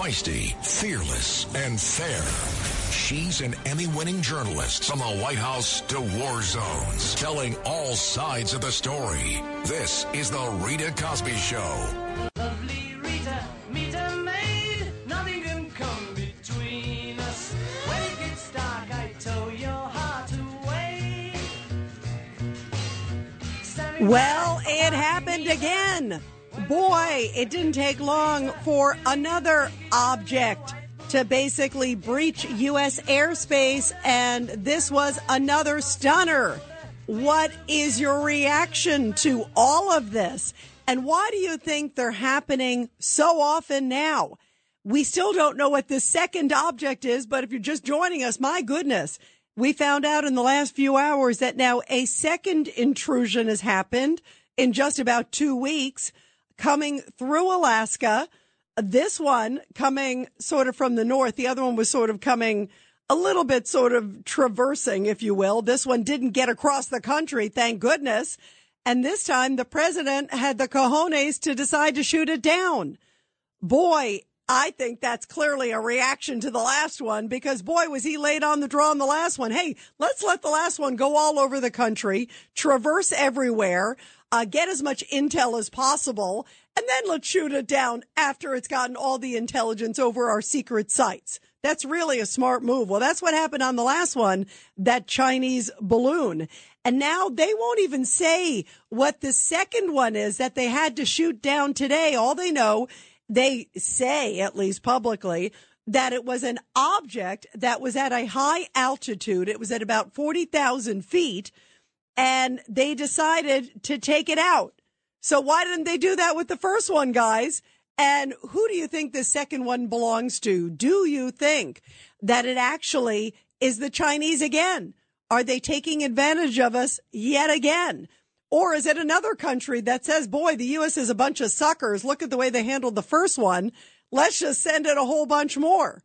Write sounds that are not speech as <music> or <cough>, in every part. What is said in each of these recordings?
feisty, fearless, and fair. She's an Emmy winning journalist from the White House to war zones, telling all sides of the story. This is The Rita Cosby Show. Lovely Rita, meet a maid. Nothing can come between us. When it gets dark, I tow your heart away. Standing Well, it oh, happened again. Boy, it didn't take long for another object to basically breach U.S. airspace, and this was another stunner. What is your reaction to all of this? And why do you think they're happening so often now? We still don't know what the second object is, but if you're just joining us, my goodness, we found out in the last few hours that now a second intrusion has happened in just about two weeks coming through Alaska. This one coming sort of from the north. The other one was sort of coming a little bit sort of traversing, if you will. This one didn't get across the country, thank goodness. And this time the president had the cojones to decide to shoot it down. Boy, I think that's clearly a reaction to the last one because boy, was he late on the draw on the last one. Hey, let's let the last one go all over the country, traverse everywhere, uh, get as much intel as possible, and then let's shoot it down after it's gotten all the intelligence over our secret sites. That's really a smart move. Well, that's what happened on the last one, that Chinese balloon. And now they won't even say what the second one is that they had to shoot down today. All they know, they say, at least publicly, that it was an object that was at a high altitude. It was at about 40,000 feet and they decided to take it out. So why didn't they do that with the first one, guys? And who do you think the second one belongs to? Do you think that it actually is the Chinese again? Are they taking advantage of us yet again? Or is it another country that says, boy, the U.S. is a bunch of suckers. Look at the way they handled the first one. Let's just send it a whole bunch more.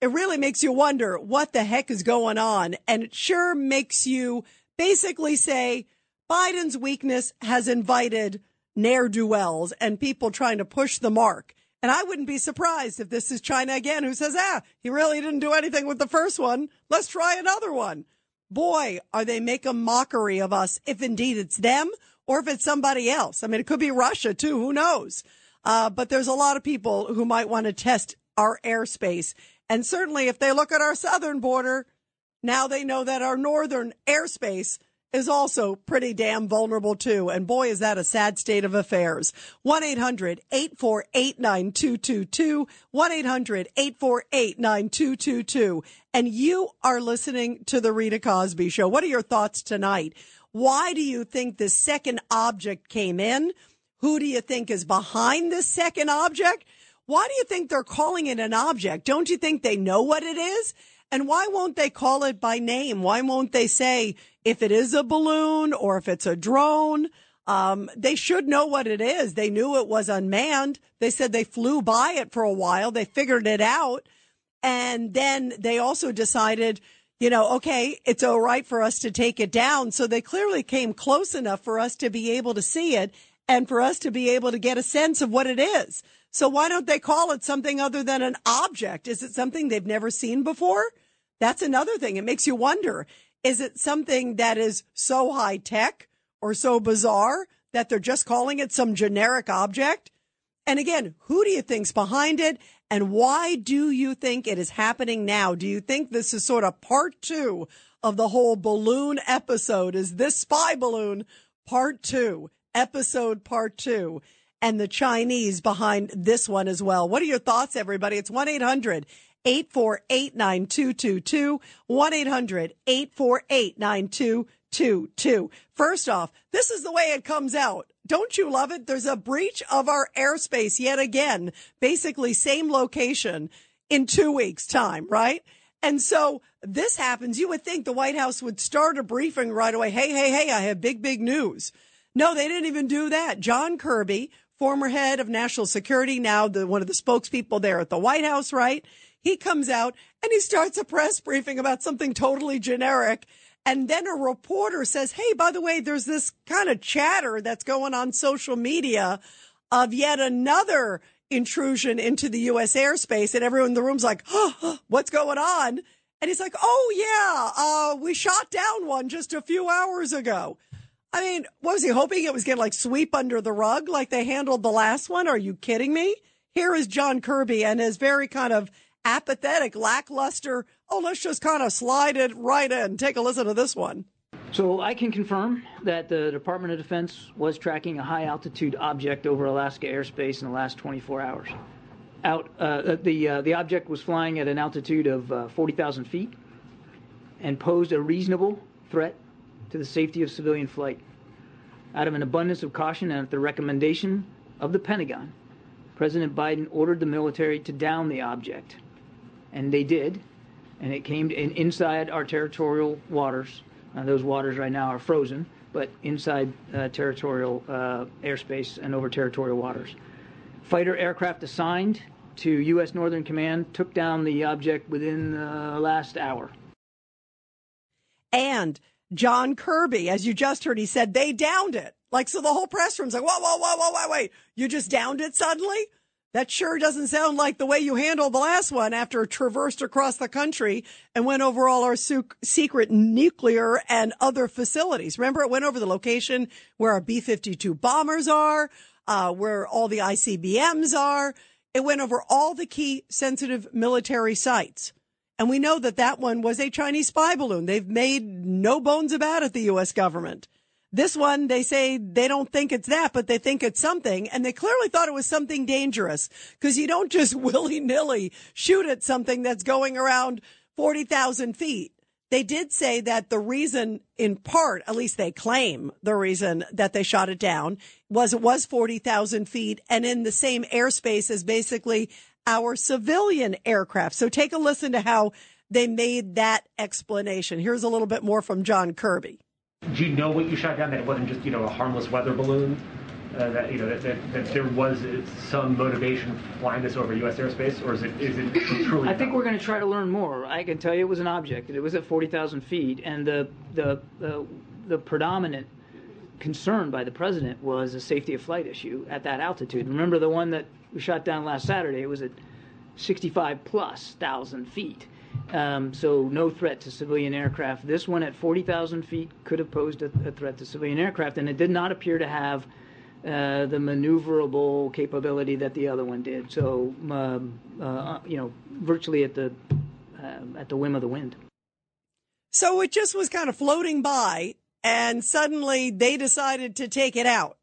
It really makes you wonder what the heck is going on. And it sure makes you basically say Biden's weakness has invited ne'er do wells and people trying to push the mark. And I wouldn't be surprised if this is China again who says, ah, he really didn't do anything with the first one. Let's try another one. Boy, are they make a mockery of us if indeed it's them or if it's somebody else. I mean, it could be Russia too. Who knows? Uh, but there's a lot of people who might want to test our airspace. And certainly if they look at our southern border, now they know that our northern airspace is also pretty damn vulnerable too. And boy, is that a sad state of affairs. 1-800-848-9222. 1-800-848-9222. And you are listening to the Rita Cosby show. What are your thoughts tonight? Why do you think the second object came in? Who do you think is behind this second object? Why do you think they're calling it an object? Don't you think they know what it is? And why won't they call it by name? Why won't they say if it is a balloon or if it's a drone? Um, they should know what it is. They knew it was unmanned. They said they flew by it for a while. They figured it out. And then they also decided, you know, okay, it's all right for us to take it down. So they clearly came close enough for us to be able to see it and for us to be able to get a sense of what it is. So why don't they call it something other than an object? Is it something they've never seen before? That's another thing. It makes you wonder. Is it something that is so high tech or so bizarre that they're just calling it some generic object? And again, who do you think's behind it? And why do you think it is happening now? Do you think this is sort of part two of the whole balloon episode? Is this spy balloon part two, episode part two? And the Chinese behind this one as well. What are your thoughts, everybody? It's 1 800 848 9222. 1 800 848 9222. First off, this is the way it comes out. Don't you love it? There's a breach of our airspace yet again, basically same location in two weeks time, right? And so this happens. You would think the White House would start a briefing right away. Hey, hey, hey, I have big, big news. No, they didn't even do that. John Kirby, former head of national security, now the, one of the spokespeople there at the White House, right? He comes out and he starts a press briefing about something totally generic. And then a reporter says, Hey, by the way, there's this kind of chatter that's going on social media of yet another intrusion into the U.S. airspace. And everyone in the room's like, oh, <gasps> what's going on? And he's like, oh, yeah, uh, we shot down one just a few hours ago. I mean, what was he hoping it was going to like sweep under the rug like they handled the last one? Are you kidding me? Here is John Kirby and his very kind of apathetic, lackluster, oh, let's just kind of slide it right in. Take a listen to this one. So I can confirm that the Department of Defense was tracking a high altitude object over Alaska airspace in the last 24 hours. Out, uh, the uh, the object was flying at an altitude of uh, 40,000 feet and posed a reasonable threat to the safety of civilian flight. Out of an abundance of caution and at the recommendation of the Pentagon, President Biden ordered the military to down the object, and they did, and it came in, inside our territorial waters uh, those waters right now are frozen, but inside uh, territorial uh, airspace and over territorial waters. Fighter aircraft assigned to U.S. Northern Command took down the object within the last hour. And John Kirby, as you just heard, he said they downed it. Like, so the whole press room's like, whoa, whoa, whoa, whoa, wait, wait. You just downed it suddenly? That sure doesn't sound like the way you handled the last one after it traversed across the country and went over all our su- secret nuclear and other facilities. Remember, it went over the location where our B 52 bombers are, uh, where all the ICBMs are. It went over all the key sensitive military sites. And we know that that one was a Chinese spy balloon. They've made no bones about it, the U.S. government. This one, they say they don't think it's that, but they think it's something. And they clearly thought it was something dangerous because you don't just <laughs> willy nilly shoot at something that's going around 40,000 feet. They did say that the reason, in part, at least they claim the reason that they shot it down was it was 40,000 feet and in the same airspace as basically our civilian aircraft. So take a listen to how they made that explanation. Here's a little bit more from John Kirby do you know what you shot down? That it wasn't just you know a harmless weather balloon. Uh, that you know that, that, that, there was some motivation flying this over U.S. airspace, or is it is it truly? <clears throat> I think we're going to try to learn more. I can tell you it was an object. It was at forty thousand feet, and the the the, the predominant concern by the president was a safety of flight issue at that altitude. Remember the one that we shot down last Saturday? It was at sixty-five plus thousand feet. Um, so no threat to civilian aircraft. This one at 40,000 feet could have posed a, a, threat to civilian aircraft, and it did not appear to have uh, the maneuverable capability that the other one did. So, um, uh, you know, virtually at the uh, at the whim of the wind. So it just was kind of floating by, and suddenly they decided to take it out.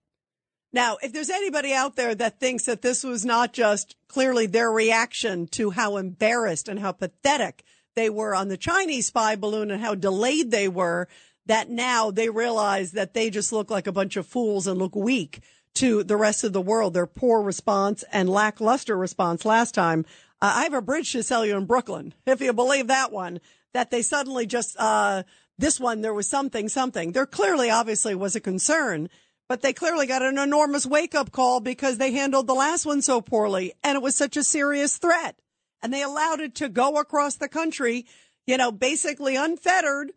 Now, if there's anybody out there that thinks that this was not just clearly their reaction to how embarrassed and how pathetic they were on the Chinese spy balloon and how delayed they were, that now they realize that they just look like a bunch of fools and look weak to the rest of the world. Their poor response and lackluster response last time. Uh, I have a bridge to sell you in Brooklyn, if you believe that one, that they suddenly just, uh, this one, there was something, something. There clearly, obviously was a concern but they clearly got an enormous wake up call because they handled the last one so poorly and it was such a serious threat. And they allowed it to go across the country, you know, basically unfettered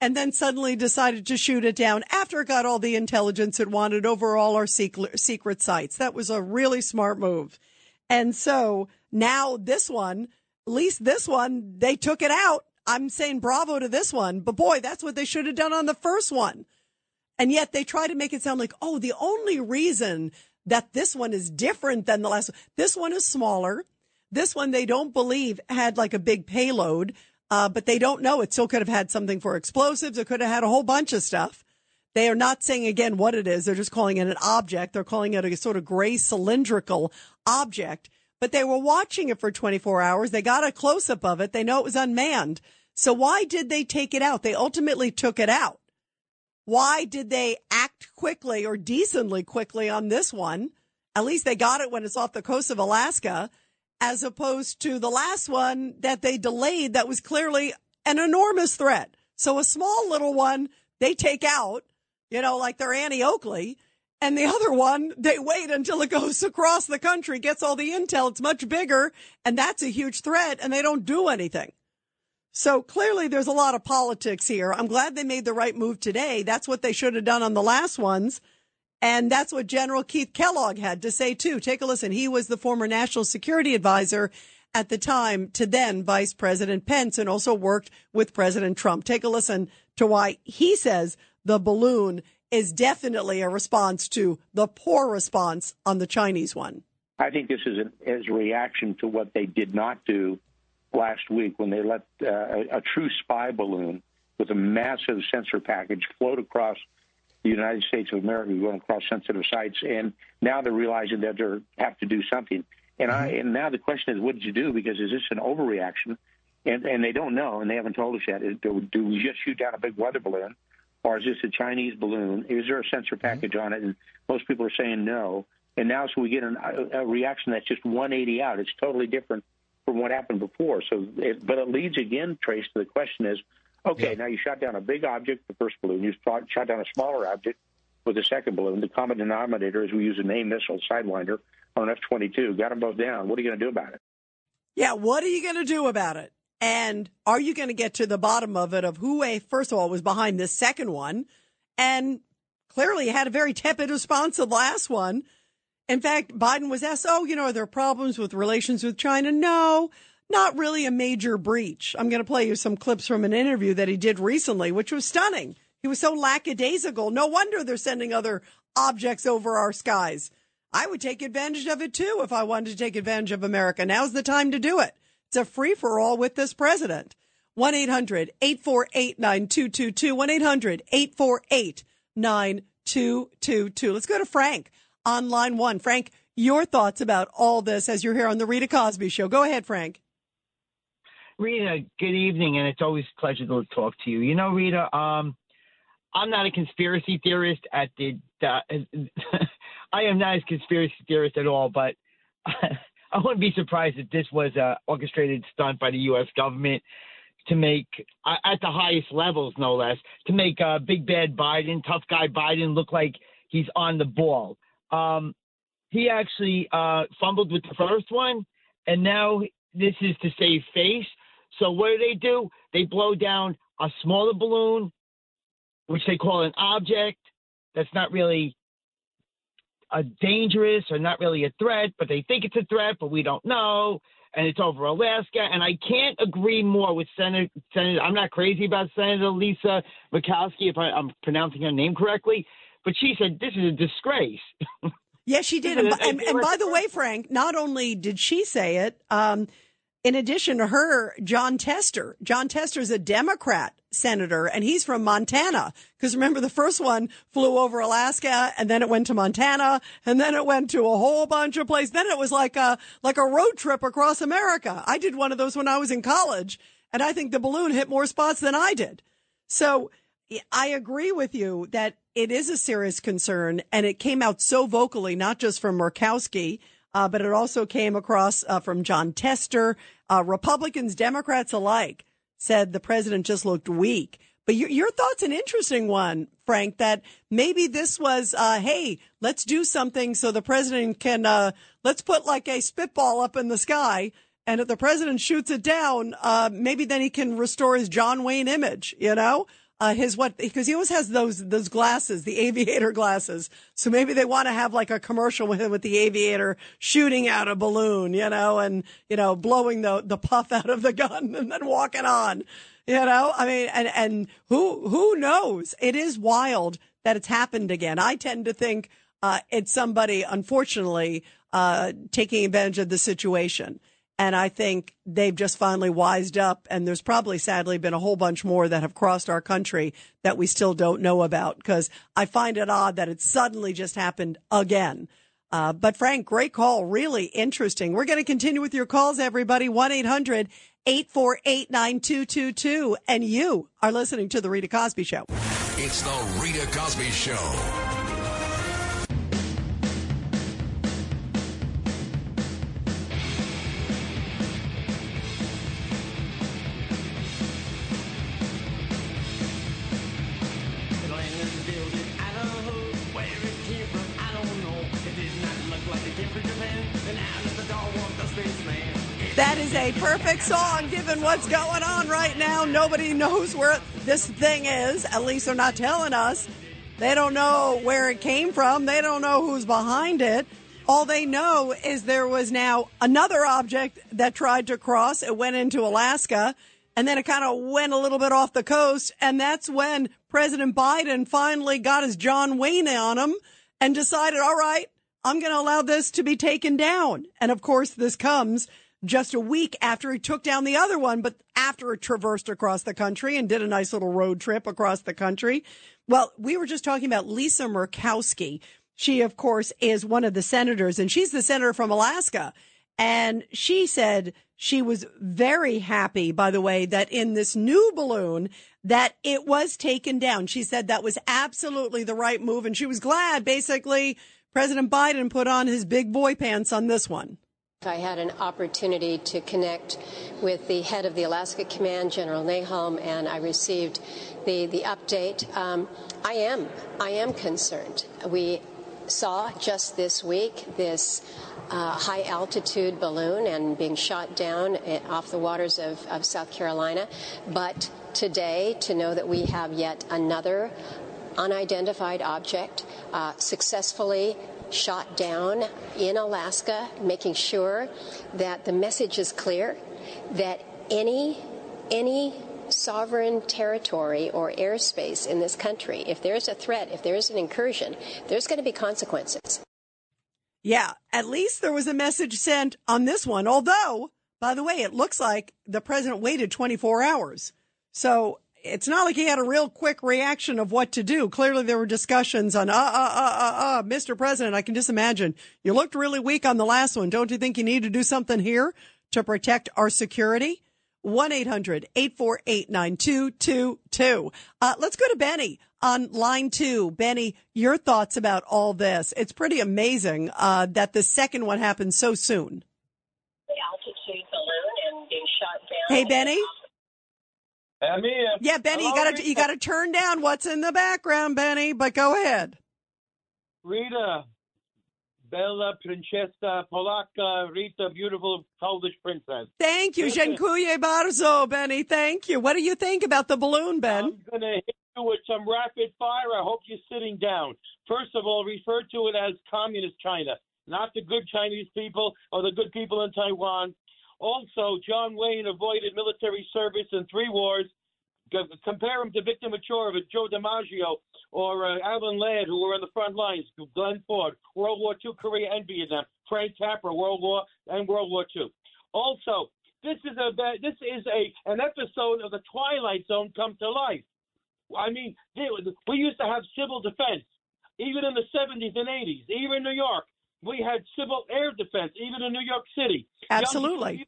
and then suddenly decided to shoot it down after it got all the intelligence it wanted over all our secret, secret sites. That was a really smart move. And so now this one, at least this one, they took it out. I'm saying bravo to this one, but boy, that's what they should have done on the first one. And yet they try to make it sound like, oh, the only reason that this one is different than the last one, this one is smaller. This one they don't believe had like a big payload, uh, but they don't know. It still could have had something for explosives. It could have had a whole bunch of stuff. They are not saying again what it is. They're just calling it an object. They're calling it a sort of gray cylindrical object. But they were watching it for 24 hours. They got a close up of it. They know it was unmanned. So why did they take it out? They ultimately took it out. Why did they act quickly or decently quickly on this one? At least they got it when it's off the coast of Alaska, as opposed to the last one that they delayed that was clearly an enormous threat. So a small little one they take out, you know, like they're Annie Oakley. And the <laughs> other one, they wait until it goes across the country, gets all the intel. It's much bigger. And that's a huge threat. And they don't do anything. So clearly there's a lot of politics here. I'm glad they made the right move today. That's what they should have done on the last ones. And that's what General Keith Kellogg had to say too. Take a listen. He was the former national security advisor at the time to then Vice President Pence and also worked with President Trump. Take a listen to why he says the balloon is definitely a response to the poor response on the Chinese one. I think this is, an, is a reaction to what they did not do last week when they let uh, a, true spy balloon with a massive sensor package float across the United States of America, going across sensitive sites, and now they're realizing that they have to do something. And I and now the question is, what did you do? Because is this an overreaction? And and they don't know, and they haven't told us yet. Do, do we just shoot down a big weather balloon, or is this a Chinese balloon? Is there a sensor package on it? And most people are saying no. And now, so we get an, a reaction that's just 180 out. It's totally different from what happened before. So, it, but it leads again, Trace, to the question is, okay, yeah. now you shot down a big object, the first balloon. You shot down a smaller object with the second balloon. The common denominator is we use a main missile Sidewinder on an F 22. Got them both down. What are you going to do about it? Yeah, what are you going to do about it? And are you going to get to the bottom of it of who, a, first of all, was behind this second one and clearly had a very tepid response to the last one? In fact, Biden was asked, Oh, you know, are there problems with relations with China? No, not really a major breach. I'm going to play you some clips from an interview that he did recently, which was stunning. He was so lackadaisical. No wonder they're sending other objects over our skies. I would take advantage of it too if I wanted to take advantage of America. Now's the time to do it. It's a free for all with this president. 1 800 848 9222. 1 800 848 9222. Let's go to Frank on line one. Frank, your thoughts about all this as you're here on the Rita Cosby Show. Go ahead, Frank. Rita, good evening, and it's always a pleasure to talk to you. You know, Rita, um, I'm not a conspiracy theorist at the. Uh, <laughs> I am not a conspiracy theorist at all, but <laughs> I wouldn't be surprised if this was a orchestrated stunt by the U.S. government to make, at the highest levels, no less, to make uh, Big Bad Biden, tough guy Biden, look like he's on the ball. Um, he actually uh, fumbled with the first one, and now this is to save face. So what do they do? They blow down a smaller balloon, which they call an object that's not really a dangerous or not really a threat, but they think it's a threat, but we don't know. And it's over Alaska. And I can't agree more with Senator, Senator I'm not crazy about Senator Lisa Murkowski, if I, I'm pronouncing her name correctly, but she said this is a disgrace. <laughs> yes, she did. And, and, and, by the way, Frank, not only did she say it, um, in addition to her, Jon Tester. Jon Tester is a Democrat senator and he's from Montana. Because remember, the first one flew over Alaska and then it went to Montana and then it went to a whole bunch of places. Then it was like a, like a road trip across America. I did one of those when I was in college and I think the balloon hit more spots than I did. So I agree with you that it is a serious concern and it came out so vocally, not just from Murkowski, uh, but it also came across uh, from Jon Tester. Uh, Republicans, Democrats alike said the president just looked weak. But your, your thought's an interesting one, Frank, that maybe this was, uh, hey, let's do something so the president can, uh, let's put like a spitball up in the sky. And if the president shoots it down, uh, maybe then he can restore his John Wayne image, you know? Uh, his what because he always has those those glasses, the aviator glasses. So maybe they want to have like a commercial with him with the aviator shooting out a balloon, you know, and you know blowing the the puff <laughs> out of the gun and then walking on. You know, I mean, and and who who knows? It is wild that it's happened again. I tend to think uh, it's somebody, unfortunately, uh, taking advantage of the situation. And I think they've just finally wised up. And there's probably sadly been a whole bunch more that have crossed our country that we still don't know about because I find it odd that it suddenly just happened again. Uh, but Frank, great call. Really interesting. We're going to continue with your calls, everybody. 1 800 848 9222. And you are listening to The Rita Cosby Show. It's The Rita Cosby Show. That is a perfect song given what's going on right now. Nobody knows where this thing is. At least they're not telling us. They don't know where it came from. They don't know who's behind it. All they know is there was now another object that tried to cross. It went into Alaska and then it kind of went a little bit off the coast. And that's when President Biden finally got his John Wayne on him and decided, all right, I'm going to allow this to be taken down. And of course, this comes just a week after he took down the other one, but after it traversed across the country and did a nice little road trip across the country. Well, we were just talking about Lisa Murkowski. She, of course, is one of the senators and she's the senator from Alaska. And she said she was very happy, by the way, that in this new balloon that it was taken down. She said that was absolutely the right move. And she was glad basically President Biden put on his big boy pants on this one. I had an opportunity to connect with the head of the Alaska Command, General Nahom, and I received the, the update. Um, I am, I am concerned. We saw just this week this uh, high altitude balloon and being shot down off the waters of, of South Carolina. But today, to know that we have yet another unidentified object uh, successfully shot down in Alaska, making sure that the message is clear that any any sovereign territory or airspace in this country, if there's a threat, if there's an incursion, there's going to be consequences. Yeah, at least there was a message sent on this one. Although, by the way, it looks like the president waited 24 hours. So it's not like he had a real quick reaction of what to do. Clearly, there were discussions on, uh, uh, uh, uh, uh, Mr. President, I can just imagine. You looked really weak on the last one. Don't you think you need to do something here to protect our security? 1 800 848 9222. Uh, let's go to Benny on line two. Benny, your thoughts about all this. It's pretty amazing uh, that the second one happened so soon. The altitude balloon and being shot down. Hey, Benny. I'm here. Yeah, Benny, Hello, you gotta Rita. you gotta turn down what's in the background, Benny. But go ahead. Rita, Bella, Princesa, Polaka, Rita, beautiful Polish princess. Thank you. Dziękuję bardzo, Benny. Thank you. What do you think about the balloon, Ben? I'm going to hit you with some rapid fire. I hope you're sitting down. First of all, refer to it as communist China, not the good Chinese people or the good people in Taiwan. Also, John Wayne avoided military service in three wars. Compare him to Victor Mature, Joe DiMaggio, or uh, Alan Ladd, who were on the front lines. Glenn Ford, World War II, Korea and Vietnam. Frank Capra, World War and World War II. Also, this is a this is a an episode of the Twilight Zone come to life. I mean, they- we used to have civil defense, even in the 70s and 80s, even in New York. We had civil air defense, even in New York City. Young Absolutely.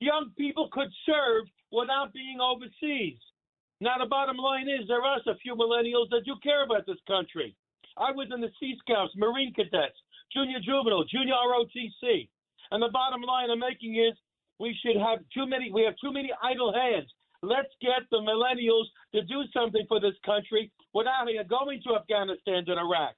young people could serve without being overseas. Now, the bottom line is there are a few millennials that do care about this country. I was in the Sea Scouts, Marine Cadets, Junior Juvenile, Junior ROTC. And the bottom line I'm making is we should have too many, we have too many idle hands. Let's get the millennials to do something for this country without going to Afghanistan and Iraq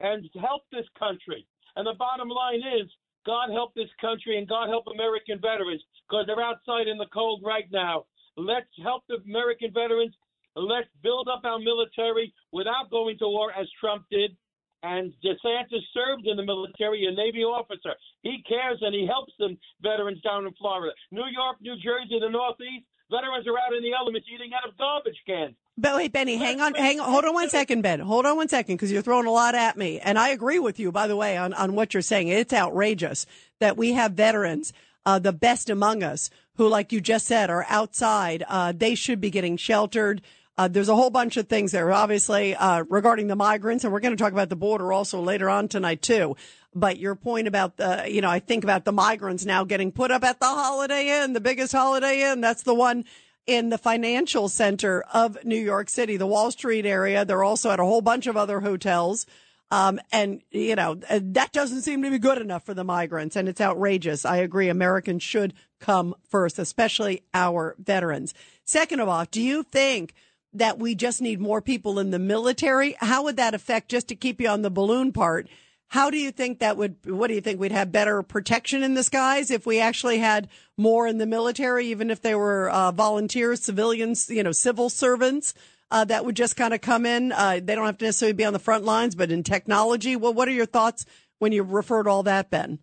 and help this country. And the bottom line is, God help this country and God help American veterans because they're outside in the cold right now. Let's help the American veterans. Let's build up our military without going to war as Trump did. And DeSantis served in the military, a Navy officer. He cares and he helps the veterans down in Florida. New York, New Jersey, the Northeast, veterans are out in the elements eating out of garbage cans. But wait, Benny, hang on, hang on, hold on one second, Ben. Hold on one second, because you're throwing a lot at me. And I agree with you, by the way, on, on what you're saying. It's outrageous that we have veterans, uh, the best among us, who, like you just said, are outside. Uh, they should be getting sheltered. Uh, there's a whole bunch of things there, obviously, uh, regarding the migrants, and we're going to talk about the border also later on tonight, too. But your point about the, you know, I think about the migrants now getting put up at the Holiday Inn, the biggest Holiday Inn. That's the one in the financial center of New York City, the Wall Street area. They're also at a whole bunch of other hotels. Um, and, you know, uh, that doesn't seem to be good enough for the migrants. And it's outrageous. I agree. Americans should come first, especially our veterans. Second of all, do you think that we just need more people in the military? How would that affect, just to keep you on the balloon part? How do you think that would, what do you think? We'd have better protection in the skies if we actually had more in the military, even if they were uh, volunteers, civilians, you know, civil servants? uh, that would just kind of come in? Uh, they don't have to necessarily be on the front lines, but in technology. Well, what are your thoughts when you refer to all that, Ben?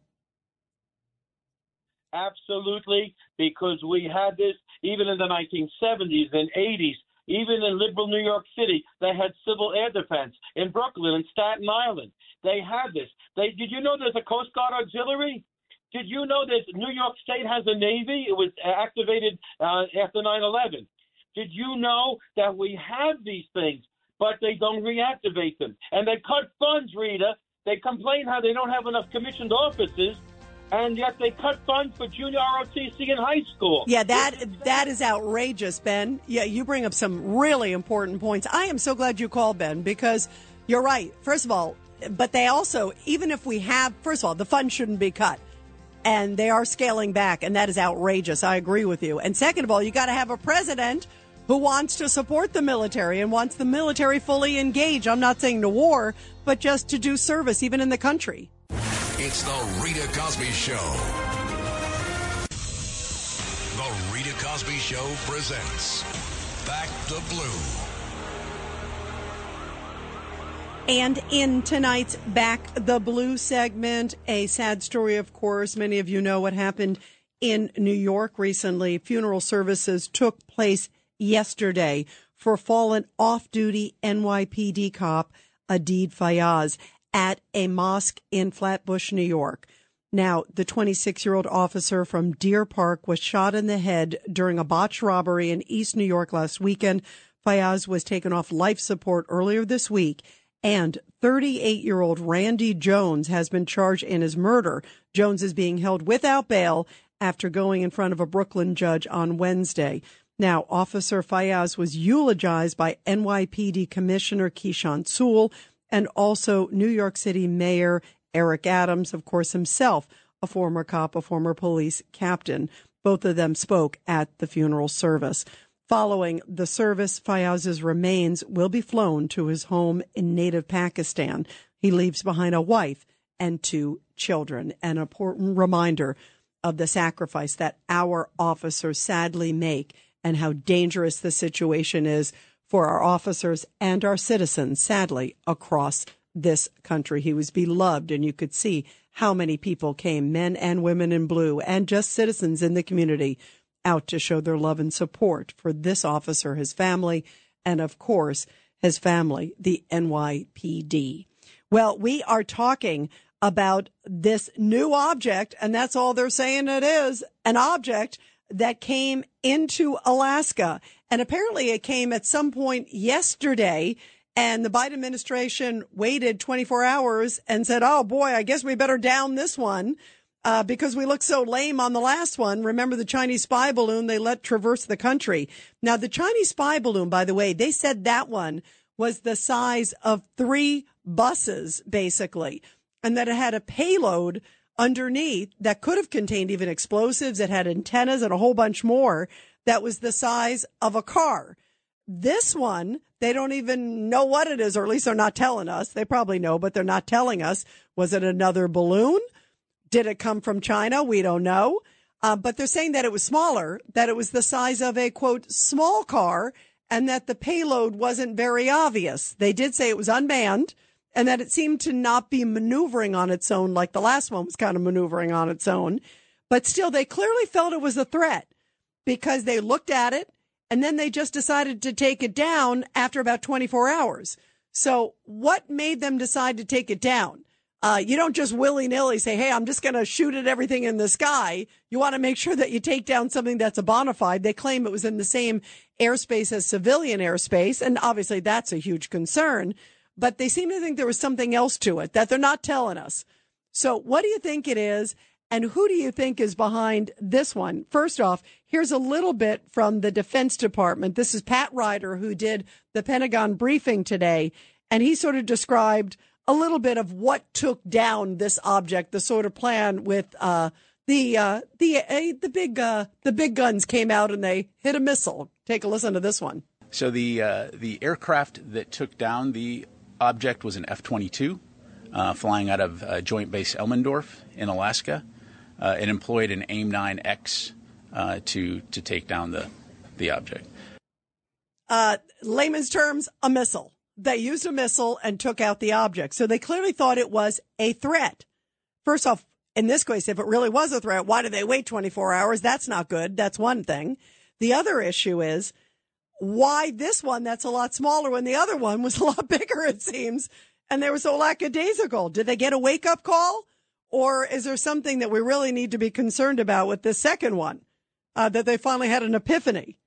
Absolutely, because we had this even in the 1970s and 80s. Even in liberal New York City, they had civil air defense. In Brooklyn and Staten Island, they had this. They did you know there's a Coast Guard auxiliary? Did you know that New York State has a Navy? It was activated uh, after 9/11. Did you know that we have these things, but they don't reactivate them? And they cut funds, Rita. They complain how they don't have enough commissioned officers, and yet they cut funds for junior ROTC in high school. Yeah, that that is outrageous, Ben. Yeah, you bring up some really important points. I am so glad you called, Ben, because you're right. First of all, but they also, even if we have, first of all, the funds shouldn't be cut. And they are scaling back, and that is outrageous. I agree with you. And second of all, you got to have a president who wants to support the military and wants the military fully engaged. I'm not saying to war, but just to do service, even in the country. It's the Rita Cosby Show. The Rita Cosby Show presents Back the Blue. And in tonight's Back the Blue segment, a sad story, of course. Many of you know what happened in New York recently. Funeral services took place yesterday for fallen off duty NYPD cop Adeed Fayaz at a mosque in Flatbush, New York. Now, the 26 year old officer from Deer Park was shot in the head during a botched robbery in East New York last weekend. Fayaz was taken off life support earlier this week and 38 year old Randy Jones has been charged in his murder. Jones is being held without bail after going in front of a Brooklyn judge on Wednesday. Now, Officer Fayaz was eulogized by NYPD Commissioner Keechant Sewell and also New York City Mayor Eric Adams, of course, himself, a former cop, a former police captain. Both of them spoke at the funeral service. Following the service, Fayaz's remains will be flown to his home in native Pakistan. He leaves behind a wife and two children. An important reminder of the sacrifice that our officers sadly make and how dangerous the situation is for our officers and our citizens, sadly, across this country. He was beloved, and you could see how many people came, men and women in blue, and just citizens in the community out to show their love and support for this officer, his family, and of course, his family, the NYPD. Well, we are talking about this new object, and that's all they're saying it is an object that came into Alaska. And apparently it came at some point yesterday. And the Biden administration waited 24 hours and said, oh boy, I guess we better down this one uh, because we looked so lame on the last one. Remember the Chinese spy balloon they let traverse the country. Now, the Chinese spy balloon, by the way, they said that one was the size of three buses, basically, and that it had a payload underneath that could have contained even explosives. It had antennas and a whole bunch more that was the size of a car. This one, they don't even know what it is, or at least they're not telling us. They probably know, but they're not telling us. Was it another balloon? Did it come from China? We don't know. Uh, but they're saying that it was smaller, that it was the size of a quote, small car, and that the payload wasn't very obvious. They did say it was unmanned and that it seemed to not be maneuvering on its own like the last one was kind of maneuvering on its own. But still, they clearly felt it was a threat because they looked at it and then they just decided to take it down after about 24 hours. So what made them decide to take it down? Uh, you don't just willy nilly say, Hey, I'm just going to shoot at everything in the sky. You want to make sure that you take down something that's a bona fide. They claim it was in the same airspace as civilian airspace. And obviously that's a huge concern, but they seem to think there was something else to it that they're not telling us. So what do you think it is? And who do you think is behind this one? First off, here's a little bit from the Defense Department. This is Pat Ryder, who did the Pentagon briefing today, and he sort of described a little bit of what took down this object, the sort of plan with uh, the uh, the uh, the big uh, the big guns came out and they hit a missile. Take a listen to this one. So the uh, the aircraft that took down the object was an F twenty two, uh, flying out of Joint Base Elmendorf in Alaska. it employed an AIM 9X to to take down the the object. uh, layman's terms, a missile. They used a missile and took out the object. So they clearly thought it was a threat. First off, in this case, if it really was a threat, why did they wait 24 hours? That's not good. That's one thing. The other issue is why this one that's a lot smaller when the other one was a lot <laughs> bigger, it seems, and they were so lackadaisical. Did they get a wake up call? Or is there something that we really need to be concerned about with the second one? Uh, that they finally had an epiphany.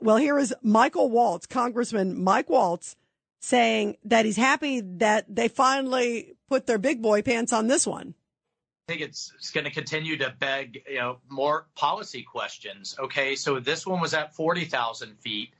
Well, here is Michael Waltz, Congressman Mike Waltz, saying that he's happy that they finally put their big boy pants on this one. I think it's, it's going to continue to beg, you know, more policy questions. Okay, so this one was at 40,000 feet.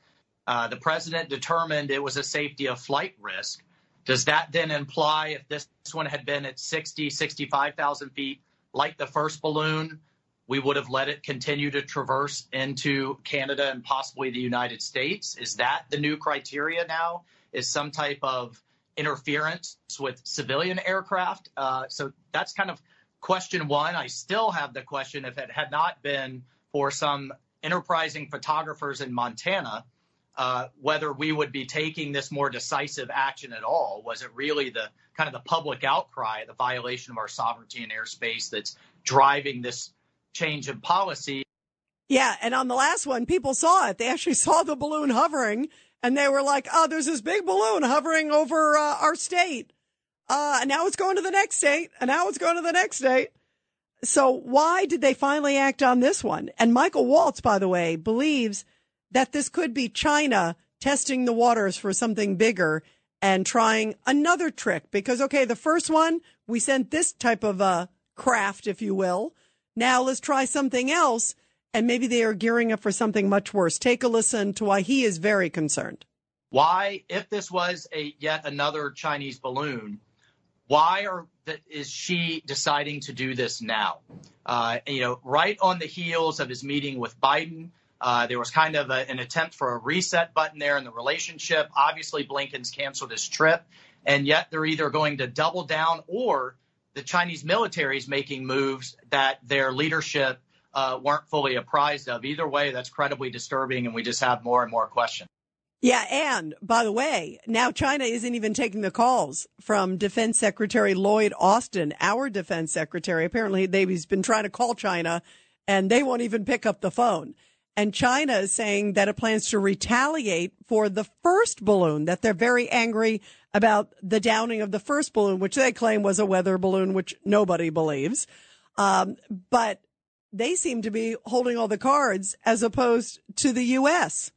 Uh, the president determined it was a safety of flight risk. Does that then imply if this one had been at 60, 65,000 feet, like the first balloon, we would have let it continue to traverse into Canada and possibly the United States? Is that the new criteria now? Is some type of interference with civilian aircraft? Uh, so that's kind of question one. I still have the question if it had not been for some enterprising photographers in Montana, uh, whether we would be taking this more decisive action at all. Was it really the kind of the public outcry, the violation of our sovereignty in airspace that's driving this change in policy? Yeah, and on the last one, people saw it. They actually saw the balloon hovering, and they were like, "Oh, there's this big balloon hovering over uh, our state." Uh, and now it's going to the next state, and now it's going to the next state. So why did they finally act on this one? And Michael Waltz, by the way, believes that this could be China testing the waters for something bigger and trying another trick. Because, okay, the first one, we sent this type of a craft, if you will. Now let's try something else. And maybe they are gearing up for something much worse. Take a listen to why he is very concerned. Why, if this was a yet another Chinese balloon, why are is Xi deciding to do this now? Uh, you know, right on the heels of his meeting with Biden, uh, there was kind of a, an attempt for a reset button there in the relationship. Obviously, Blinken's canceled his trip, and yet they're either going to double down or the Chinese military is making moves that their leadership uh, weren't fully apprised of. Either way, that's credibly disturbing, and we just have more and more questions. Yeah, and by the way, now China isn't even taking the calls from Defense Secretary Lloyd Austin, our defense secretary. Apparently, they've been trying to call China and they won't even pick up the phone. And China is saying that it plans to retaliate for the first balloon, that they're very angry about the downing of the first balloon, which they claim was a weather balloon, which nobody believes. Um, but they seem to be holding all the cards as opposed to the U.S.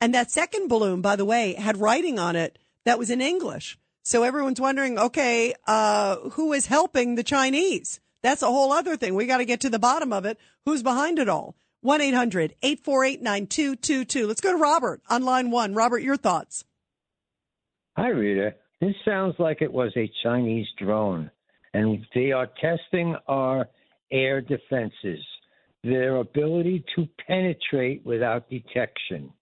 And that second balloon, by the way, had writing on it that was in English. So everyone's wondering, okay, uh, who is helping the Chinese? That's a whole other thing. We got to get to the bottom of it. Who's behind it all? 1-800-848-9222. Let's go to Robert on line one. Robert, your thoughts. Hi, Rita. This sounds like it was a Chinese drone, and they are testing our air defenses, their ability to penetrate without detection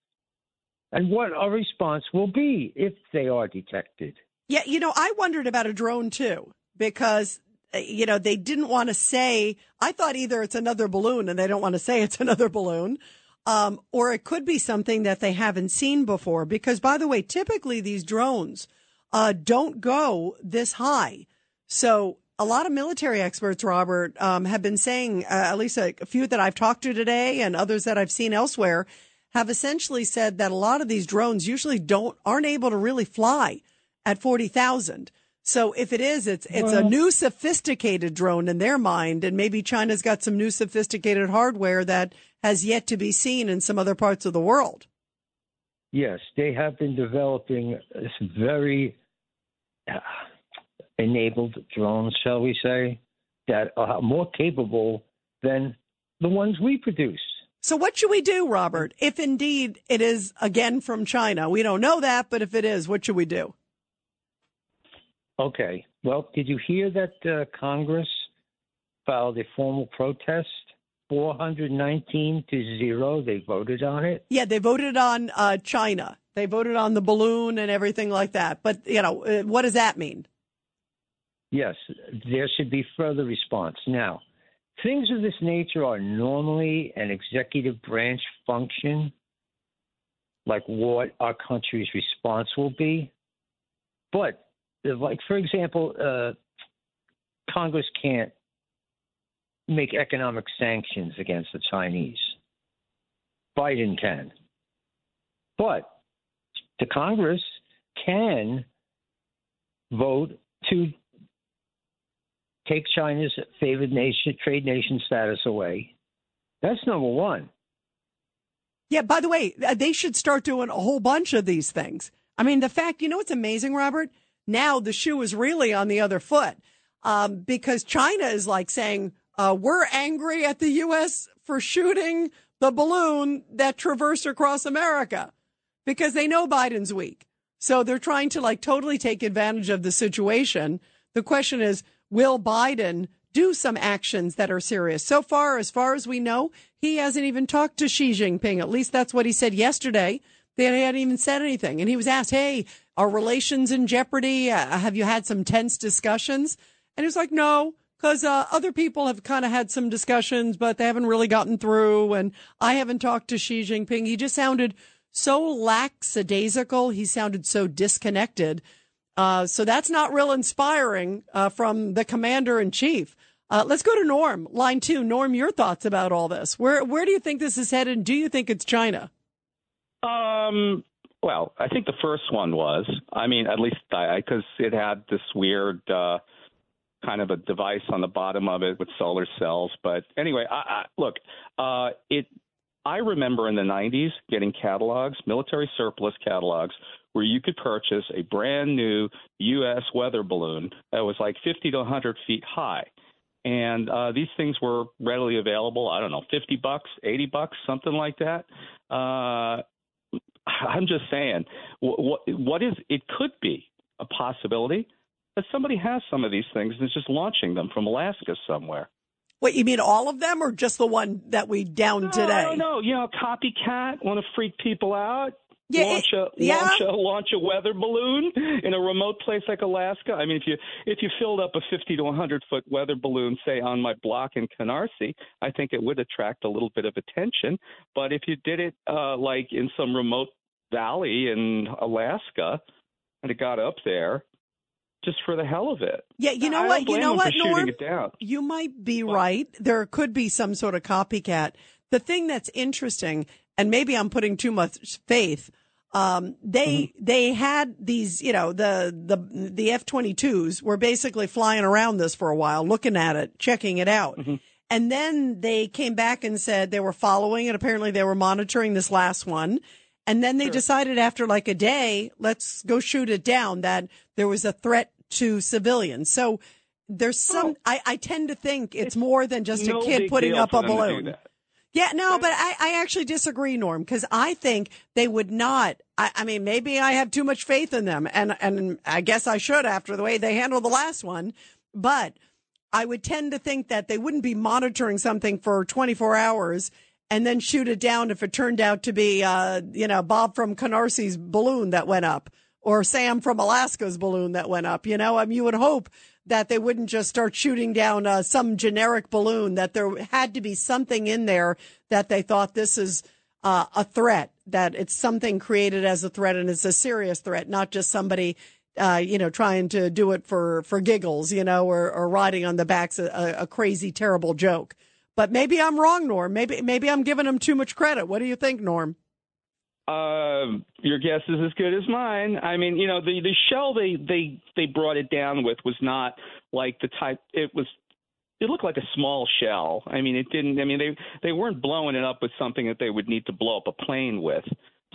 and what our response will be if they are detected. Yeah, you know, I wondered about a drone too because uh, you know they didn't want to say. I thought either it's another balloon and they don't want to say it's <laughs> another balloon, um, or it could be something that they haven't seen before. Because by the way, typically these drones uh, don't go this high, so. A lot of military experts, Robert, um, have been saying, uh, at least a, a few that I've talked to today and others that I've seen elsewhere, have essentially said that a lot of these drones usually don't aren't able to really fly at 40,000. So if it is, it's it's well, a new sophisticated drone in their mind, and maybe China's got some new sophisticated hardware that has yet to be seen in some other parts of the world. Yes, they have been developing this very uh, enabled drones, shall we say, that are more capable than the ones we produce. So what should we do, Robert, if indeed it is again from China? We don't know that, but if it is, what should we do? Okay. Well, did you hear that uh, Congress filed a formal protest? 419 to 0. They voted on it. Yeah, they voted on uh, China. They voted on the balloon and everything like that. But, you know, uh, what does that mean? Yes, there should be further response. Now, Things of this nature are normally an executive branch function. like what our country's response will be. But, like, for example, uh, Congress can't make economic sanctions against the Chinese. Biden can. But the Congress can vote to take China's favored nation trade nation status away. That's number one. Yeah, by the way, uh, they should start doing a whole bunch of these things. I mean, the fact, you know what's amazing, Robert? Now the shoe is really on the other foot um, because China is like saying, uh, we're angry at the U.S. for shooting the balloon that traversed across America because they know Biden's weak. So they're trying to like totally take advantage of the situation. The question is, will Biden do some actions that are serious? So far, as far as we know, he hasn't even talked to Xi Jinping. At least that's what he said yesterday. They hadn't even said anything. And he was asked, Hey, are relations in jeopardy? Uh, have you had some tense discussions? And he was like, No, because uh, other people have kind of had some discussions, but they haven't really gotten through. And I haven't talked to Xi Jinping. He just sounded so lackadaisical. He sounded so disconnected. Uh, so that's not real inspiring uh, from the commander in chief. Uh, let's go to Norm, line two. Norm, your thoughts about all this? Where where do you think this is headed? Do you think it's China? Um. Well, I think the first one was. I mean, at least because it had this weird uh, kind of a device on the bottom of it with solar cells. But anyway, I, I, look, uh, it I remember in the 90s getting catalogs, military surplus catalogs, where you could purchase a brand new U.S. weather balloon that was like 50 to 100 feet high. And uh, these things were readily available. I don't know, 50 bucks, 80 bucks, something like that. Uh, I'm just saying, what, what is it could be a possibility that somebody has some of these things and is just launching them from Alaska somewhere. What you mean, all of them, or just the one that we downed today? no, today? No, no, you know, copycat, want to freak people out. Yeah, launch a yeah. launch a launch a weather balloon in a remote place like Alaska. I mean, if you if you filled up a 50 to 100 foot weather balloon, say on my block in Canarsie, I think it would attract a little bit of attention. But if you did it uh, like in some remote valley in Alaska, and it got up there, just for the hell of it. Yeah, you know what? You know what, Norm? It. You might be right. There could be some sort of copycat. The thing that's interesting, and maybe I'm putting too much faith. Um, they Mm-hmm. they had these, you know, the the the F-22s were basically flying around this for a while, looking at it, checking it out. Mm-hmm. And then they came back and said they were following it. Apparently they were monitoring this last one. And then they decided after like a day, let's go shoot it down that there was a threat to civilians. So there's some, I, I tend to think it's more than just no a kid putting up a them to do balloon. Yeah, no, but I, I actually disagree, Norm, because I think they would not. I, I mean, maybe I have too much faith in them, and and I guess I should after the way they handled the last one. But I would tend to think that they wouldn't be monitoring something for 24 hours and then shoot it down if it turned out to be, uh, you know, Bob from Canarsie's balloon that went up or Sam from Alaska's balloon that went up. You know, I mean, you would hope that they wouldn't just start shooting down uh, some generic balloon, that there had to be something in there that they thought this is uh, a threat, that it's something created as a threat and it's a serious threat, not just somebody. Uh, you know, trying to do it for, for giggles, you know, or, or riding on the backs a, a crazy, terrible joke. But maybe I'm wrong, Norm. Maybe maybe I'm giving them too much credit. What do you think, Norm? Uh, your guess is as good as mine. I mean, you know, the the shell they they they brought it down with was not like the type. It was. It looked like a small shell. I mean, it didn't. I mean, they they weren't blowing it up with something that they would need to blow up a plane with.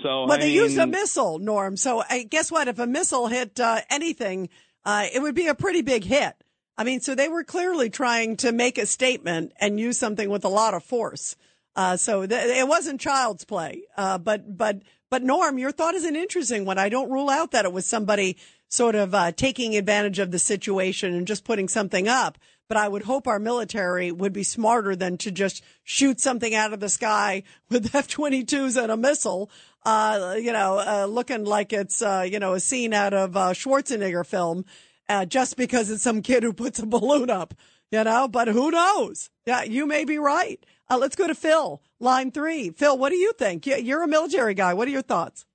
So, Well, I they mean, used a missile, Norm. So I guess what? If a missile hit uh, anything, uh, it would be a pretty big hit. I mean, so they were clearly trying to make a statement and use something with a lot of force. Uh, so th- it wasn't child's play. Uh, but, but, but Norm, your thought is an interesting one. I don't rule out that it was somebody sort of, uh, taking advantage of the situation and just putting something up. But I would hope our military would be smarter than to just shoot something out of the sky <laughs> with F-22s and a missile. Uh, you know, uh, looking like it's, uh, you know, a scene out of a Schwarzenegger film uh, just because it's some kid who puts a balloon up. You know, but who knows? Yeah, you may be right. Uh, let's go to Phil, line three. Phil, what do you think? You- You're a military guy. What are your thoughts?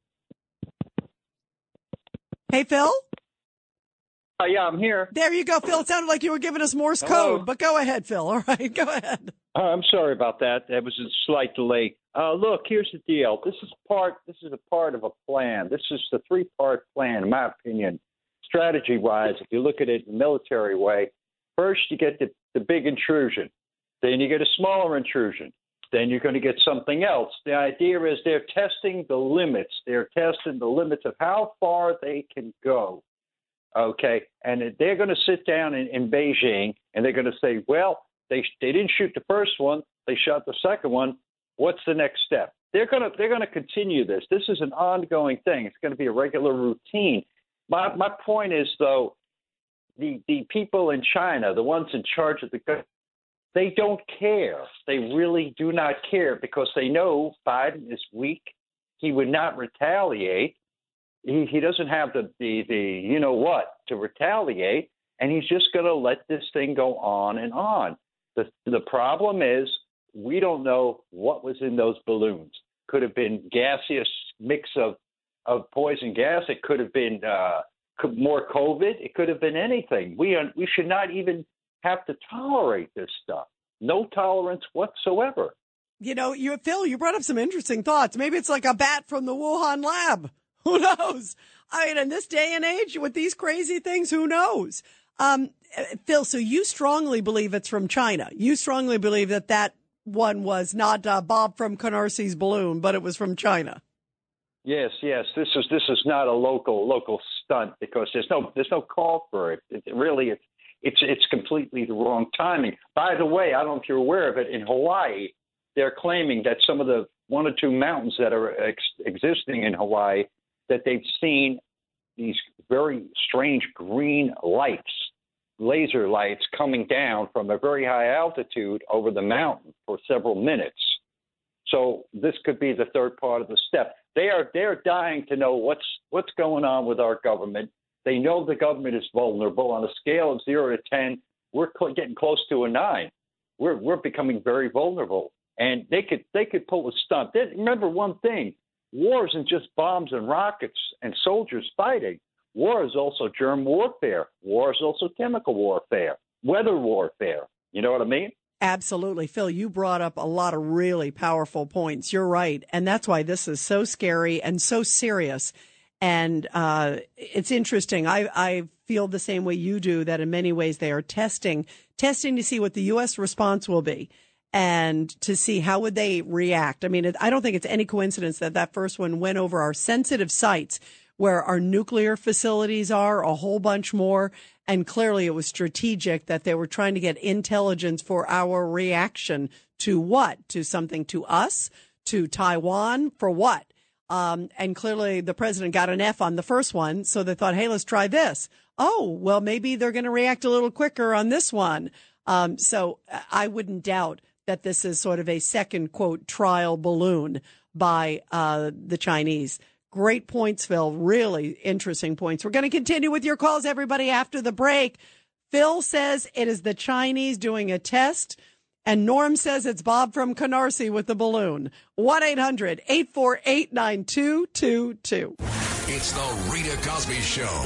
Hey, Phil? Uh, yeah, I'm here. There you go, Phil. It sounded like you were giving us Morse Hello. code, but go ahead, Phil. All right, <laughs> go ahead. Uh, I'm sorry about that. That was a slight delay. Uh, look, here's the deal. This is part. This is a part of a plan. This is the three-part plan, in my opinion, strategy-wise. If you look at it military way, first you get the, the big intrusion, then you get a smaller intrusion, then you're going to get something else. The idea is they're testing the limits. They're testing the limits of how far they can go. Okay, and they're going to sit down in, in Beijing and they're going to say, well, they they didn't shoot the first one, they shot the second one. What's the next step? They're going to they're going to continue this. This is an ongoing thing. It's going to be a regular routine. My my point is though, the the people in China, the ones in charge of the government, they don't care. They really do not care because they know Biden is weak. He would not retaliate. He he doesn't have the the, the you know what to retaliate, and he's just going to let this thing go on and on. The the problem is we don't know what was in those balloons. Could have been gaseous mix of of poison gas. It could have been uh, more COVID. It could have been anything. We are, we should not even have to tolerate this stuff. No tolerance whatsoever. You know, you Phil, you brought up some interesting thoughts. Maybe it's like a bat from the Wuhan lab. <laughs> Who knows? I mean, in this day and age with these crazy things, who knows? Um, Phil, so you strongly believe it's from China. You strongly believe that that one was not uh, Bob from Canarsie's balloon, but it was from China. Yes, yes. This is this is not a local local stunt because there's no there's no call for it. It really it's it's it's completely the wrong timing. By the way, I don't know if you're aware of it. In Hawaii, they're claiming that some of the one or two mountains that are ex- existing in Hawaii that they've seen these very strange green lights, laser lights coming down from a very high altitude over the mountain for several minutes. So this could be the third part of the step. They are they're dying to know what's what's going on with our government. They know the government is vulnerable on a scale of zero to ten. We're cl- getting close to a nine. We're we're becoming very vulnerable, and they could they could pull a stunt. They, remember one thing: war isn't just bombs and rockets and soldiers fighting. War is also germ warfare. War is also chemical warfare, weather warfare. You know what I mean? Absolutely. Phil, you brought up a lot of really powerful points. You're right. And that's why this is so scary and so serious. And uh, it's interesting. I, I feel the same way you do that in many ways they are testing, testing to see what the U.S. response will be and to see how would they react. I mean, I don't think it's any coincidence that that first one went over our sensitive sites where our nuclear facilities are, a whole bunch more. And clearly it was strategic that they were trying to get intelligence for our reaction to what? To something to us? To Taiwan? For what? Um, and clearly the president got an F on the first one. So they thought, hey, let's try this. Oh, well, maybe they're going to react a little quicker on this one. Um, so I wouldn't doubt that this is sort of a second quote trial balloon by uh, the Chinese. Great points, Phil. Really interesting points. We're going to continue with your calls, everybody, after the break. Phil says it is the Chinese doing a test, and Norm says it's Bob from Canarsie with the balloon. 1 800 848 9222. It's the Rita Cosby Show.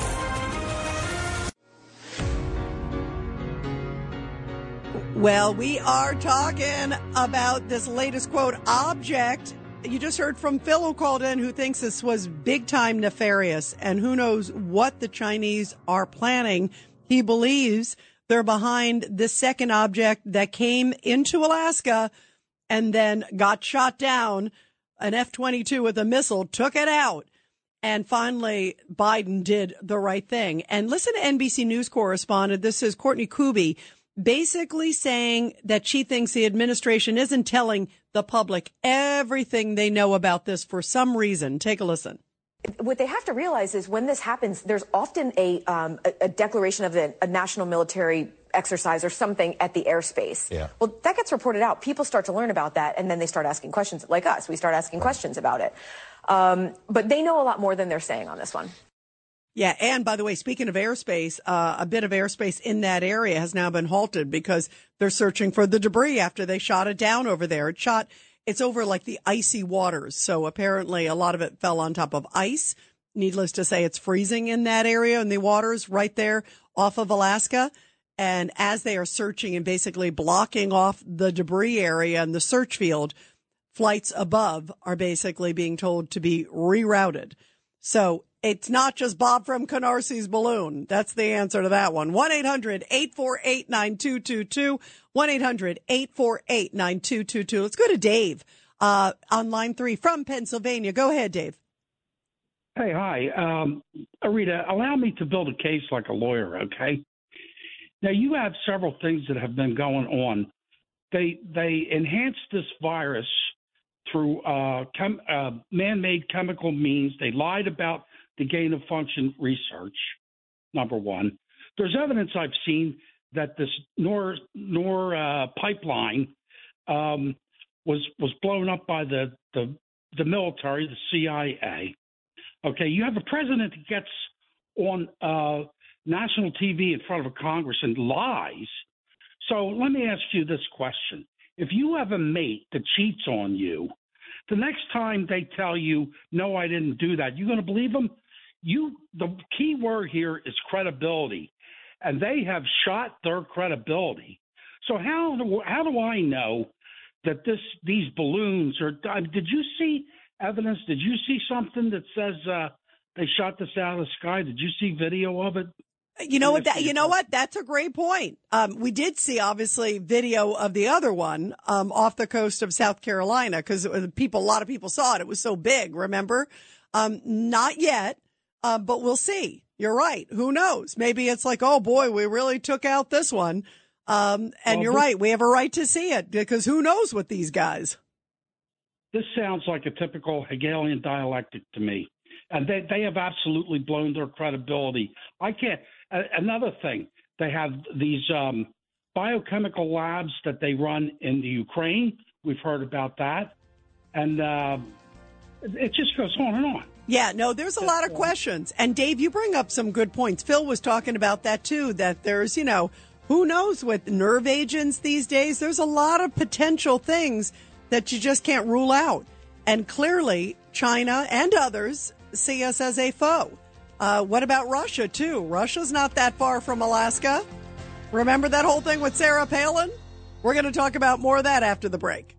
Well, we are talking about this latest quote object. You just heard from Phil who called in who thinks this was big time nefarious and who knows what the Chinese are planning. He believes they're behind the second object that came into Alaska and then got shot down. An F 22 with a missile took it out. And finally, Biden did the right thing. And listen to NBC News correspondent. This is Courtney Kube basically saying that she thinks the administration isn't telling the public everything they know about this for some reason. Take a listen. What they have to realize is when this happens, there's often a, um, a, a declaration of a, a national military exercise or something at the airspace. Yeah. Well, that gets reported out. People start to learn about that, and then they start asking questions, like us. We start asking questions about it. Um, but they know a lot more than they're saying on this one. Yeah, and by the way, speaking of airspace, uh, a bit of airspace in that area has now been halted because they're searching for the debris after they shot it down over there. It shot, it's over like the icy waters. So apparently a lot of it fell on top of ice. Needless to say, it's freezing in that area in the waters right there off of Alaska. And as they are searching and basically blocking off the debris area and the search field, flights above are basically being told to be rerouted. So it's not just Bob from Canarsie balloon. That's the answer to that one. 1-800-848-9222. 1-800-848-9222. Let's go to Dave, uh, on line three from Pennsylvania. Go ahead, Dave. Hey, hi. Um, Arita, allow me to build a case like a lawyer, okay? Now, you have several things that have been going on. They, they enhanced this virus through uh, chem- uh, man-made chemical means. They lied about the gain of function research. Number one, there's evidence I've seen that this Nor Nor uh, pipeline um, was was blown up by the, the the military, the CIA. Okay, you have a president that gets on uh, national TV in front of a Congress and lies. So let me ask you this question: If you have a mate that cheats on you, the next time they tell you, "No, I didn't do that," you going to believe them? You, the key word here is credibility, and they have shot their credibility. So how do how do I know that this these balloons are? Did you see evidence? Did you see something that says uh, they shot this out of the sky? Did you see video of it? You know what? That, you know what? That's a great point. Um, we did see obviously video of the other one um, off the coast of South Carolina because people, a lot of people saw it. It was so big. Remember? Um, not yet, uh, but we'll see. You're right. Who knows? Maybe it's like, oh boy, we really took out this one. Um, and Well, you're this- right. We have a right to see it because who knows with these guys? This sounds like a typical Hegelian dialectic to me. And they, they have absolutely blown their credibility. I can't. A, another thing, they have these um, biochemical labs that they run in the Ukraine. We've heard about that. And uh, it just goes on and on. Yeah, no, there's a lot of questions. And Dave, you bring up some good points. Phil was talking about that too, that there's, you know, who knows with nerve agents these days? There's a lot of potential things that you just can't rule out. And clearly, China and others see us as a foe. Uh, what about Russia, too? Russia's not that far from Alaska. Remember that whole thing with Sarah Palin? We're going to talk about more of that after the break.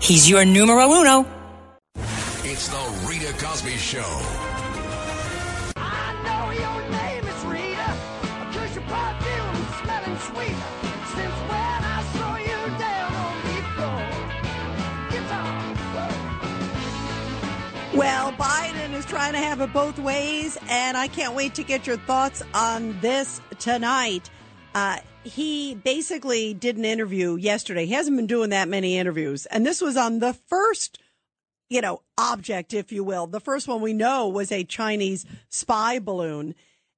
He's your numero uno. It's the Rita Cosby Show. I know your name is Rita, 'cause your perfume is smelling sweet. Since when I saw you down on the floor. Guitar. Well, Biden is trying to have it both ways, and I can't wait to get your thoughts on this tonight. Uh, he basically did an interview yesterday. He hasn't been doing that many interviews, and this was on the first, you know, object, if you will. The first one we know was a Chinese spy balloon.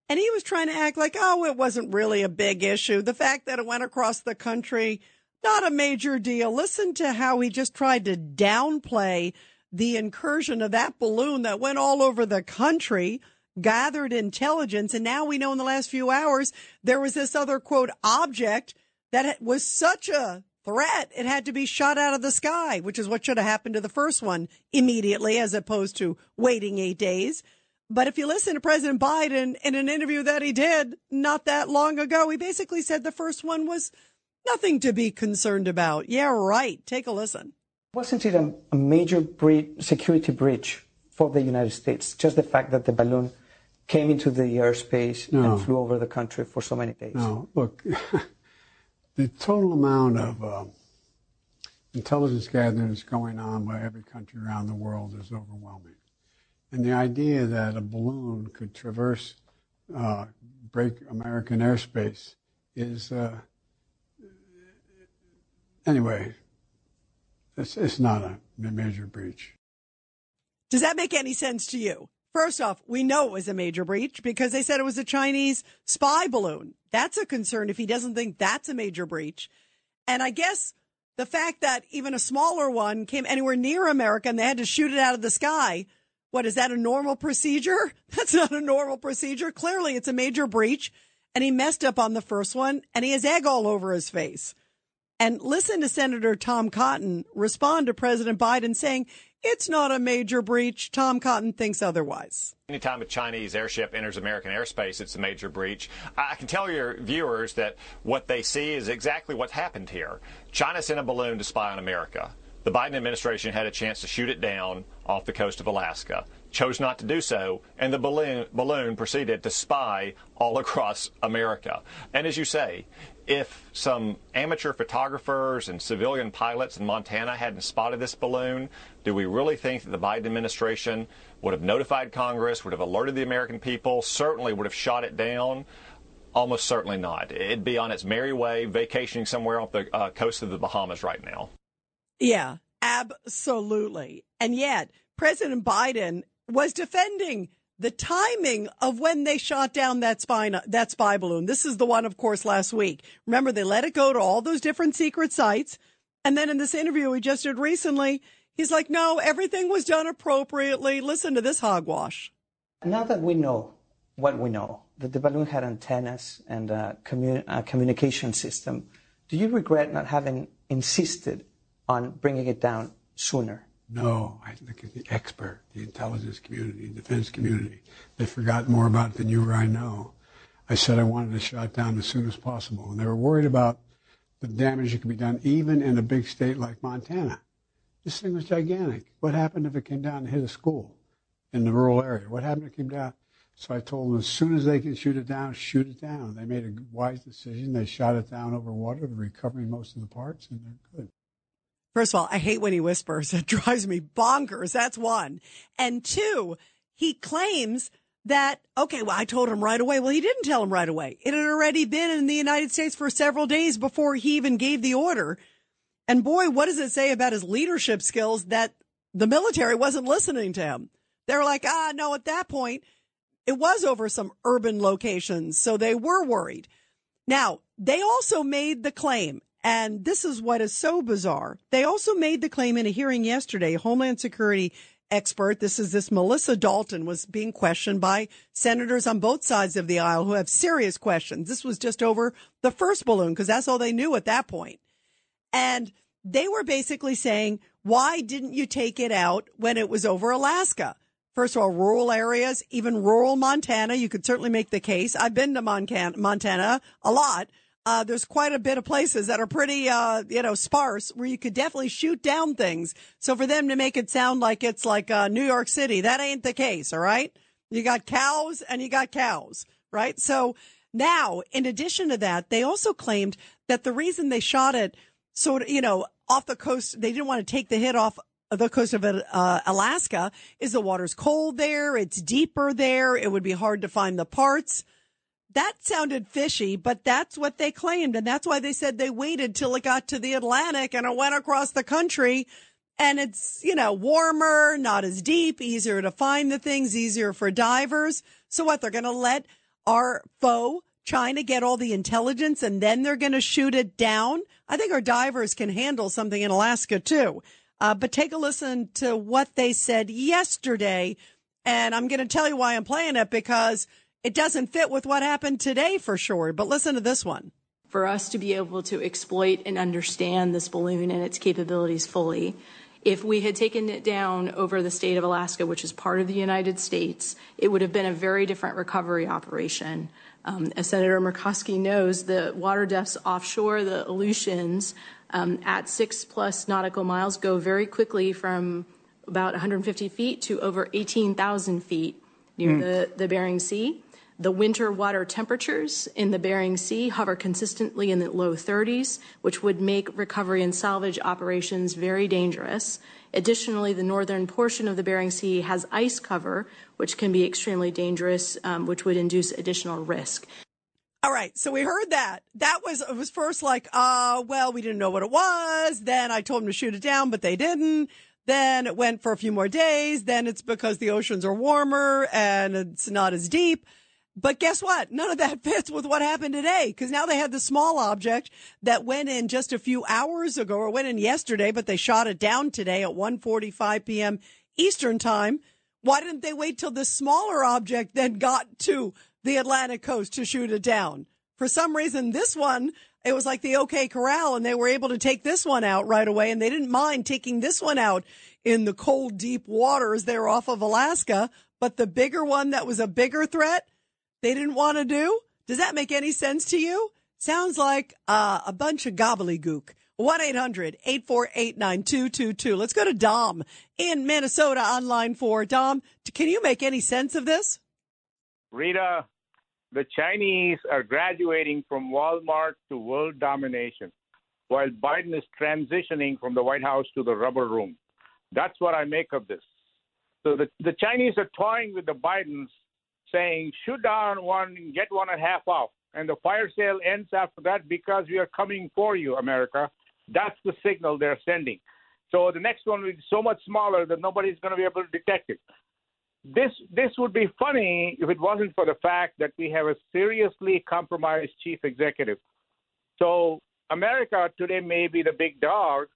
And he was trying to act like, oh, it wasn't really a big issue. The fact that it went across the country, not a major deal. Listen to how he just tried to downplay the incursion of that balloon that went all over the country, gathered intelligence. And now we know in the last few hours, there was this other quote object that was such a threat. It had to be shot out of the sky, which is what should have happened to the first one immediately as opposed to waiting eight days. But if you listen to President Biden in an interview that he did not that long ago, he basically said the first one was nothing to be concerned about. Yeah, right. Take a listen. Wasn't it a, major bre- security breach for the United States? Just the fact that the balloon came into the airspace No. and flew over the country for so many days. No, look, <laughs> the total amount of um, intelligence gathering that's going on by every country around the world is overwhelming. And the idea that a balloon could traverse, uh, break American airspace is, uh, anyway, it's, it's not a major breach. Does that make any sense to you? First off, we know it was a major breach because they said it was a Chinese spy balloon. That's a concern if he doesn't think that's a major breach. And I guess the fact that even a smaller one came anywhere near America and they had to shoot it out of the sky. What is that a normal procedure? <laughs> That's not a normal procedure. Clearly it's a major breach and he messed up on the first one and he has egg all over his face. And listen to Senator Tom Cotton respond to President Biden saying it's not a major breach. Tom Cotton thinks otherwise. Anytime a Chinese airship enters American airspace, it's a major breach. I can tell your viewers that what they see is exactly what happened here. China sent a balloon to spy on America. The Biden administration had a chance to shoot it down off the coast of Alaska, chose not to do so, and the balloon, balloon proceeded to spy all across America. And as you say, if some amateur photographers and civilian pilots in Montana hadn't spotted this balloon, do we really think that the Biden administration would have notified Congress, would have alerted the American people, certainly would have shot it down? Almost certainly not. It'd be on its merry way, vacationing somewhere off the uh, coast of the Bahamas right now. Yeah, absolutely. And yet, President Biden was defending the timing of when they shot down that spy that spy balloon. This is the one, of course, last week. Remember, they let it go to all those different secret sites, and then in this interview we just did recently, he's like, "No, everything was done appropriately." Listen to this hogwash. Now that we know what we know, that the balloon had antennas and a, commun- a communication system, do you regret not having insisted on bringing it down sooner? No, I look at the expert, the intelligence community, defense community. They forgot more about it than you or I know. I said I wanted it shot down as soon as possible. And they were worried about the damage that could be done even in a big state like Montana. This thing was gigantic. What happened if it came down and hit a school in the rural area? What happened if it came down? So I told them as soon as they can shoot it down, shoot it down. They made a wise decision. They shot it down over water. They're recovering most of the parts and they're good. First of all, I hate when he whispers. <laughs> It drives me bonkers. That's one. And two, he claims that, okay, well, I told him right away. Well, he didn't tell him right away. It had already been in the United States for several days before he even gave the order. And boy, what does it say about his leadership skills that the military wasn't listening to him? They were like, ah, no, at that point, it was over some urban locations. So they were worried. Now, they also made the claim, and this is what is so bizarre. They also made the claim in a hearing yesterday, Homeland Security expert, this is this Melissa Dalton was being questioned by senators on both sides of the aisle who have serious questions. This was just over the first balloon because that's all they knew at that point. And they were basically saying, why didn't you take it out when it was over Alaska? First of all, rural areas, even rural Montana, you could certainly make the case. I've been to Montana a lot uh, there's quite a bit of places that are pretty, uh, you know, sparse where you could definitely shoot down things. So for them to make it sound like it's like uh, New York City, that ain't the case. All right. You got cows and you got cows, right? So now, in addition to that, they also claimed that the reason they shot it sort of, you know, off the coast, they didn't want to take the hit off the coast of uh, Alaska is the water's cold there. It's deeper there. It would be hard to find the parts. That sounded fishy, but that's what they claimed. And that's why they said they waited till it got to the Atlantic and it went across the country. And it's, you know, warmer, not as deep, easier to find the things, easier for divers. So what? They're going to let our foe China get all the intelligence and then they're going to shoot it down. I think our divers can handle something in Alaska too. Uh, but take a listen to what they said yesterday. And I'm going to tell you why I'm playing it because it doesn't fit with what happened today for sure. But listen to this one. For us to be able to exploit and understand this balloon and its capabilities fully, if we had taken it down over the state of Alaska, which is part of the United States, it would have been a very different recovery operation. Um, as Senator Murkowski knows, the water depths offshore, the Aleutians, um, at six plus nautical miles go very quickly from about 150 feet to over 18,000 feet near mm. the, the Bering Sea. The winter water temperatures in the Bering Sea hover consistently in the low 30s, which would make recovery and salvage operations very dangerous. Additionally, the northern portion of the Bering Sea has ice cover, which can be extremely dangerous, um, which would induce additional risk. All right, so we heard that. That was it was first like, uh, well, we didn't know what it was. Then I told them to shoot it down, but they didn't. Then it went for a few more days. Then it's because the oceans are warmer and it's not as deep. But guess what? None of that <laughs> fits with what happened today because now they had the small object that went in just a few hours ago or went in yesterday, but they shot it down today at 1:45 p.m. Eastern time. Why didn't they wait till the smaller object then got to the Atlantic coast to shoot it down? For some reason, this one, it was like the OK Corral and they were able to take this one out right away and they didn't mind taking this one out in the cold, deep waters there off of Alaska. But the bigger one that was a bigger threat, they didn't want to do? Does that make any sense to you? Sounds like uh, a bunch of gobbledygook. 1 800 848 9222. Let's go to Dom in Minnesota on line four. Dom, can you make any sense of this? Rita, the Chinese are graduating from Walmart to world domination, while Biden is transitioning from the White House to the rubber room. That's what I make of this. So the, the Chinese are toying with the Bidens saying shoot down one, get one and a half off, and the fire sale ends after that because we are coming for you, America. That's the signal they're sending. So the next one will be so much smaller that nobody's going to be able to detect it. This this would be funny if it wasn't for the fact that we have a seriously compromised chief executive. So America today may be the big dog,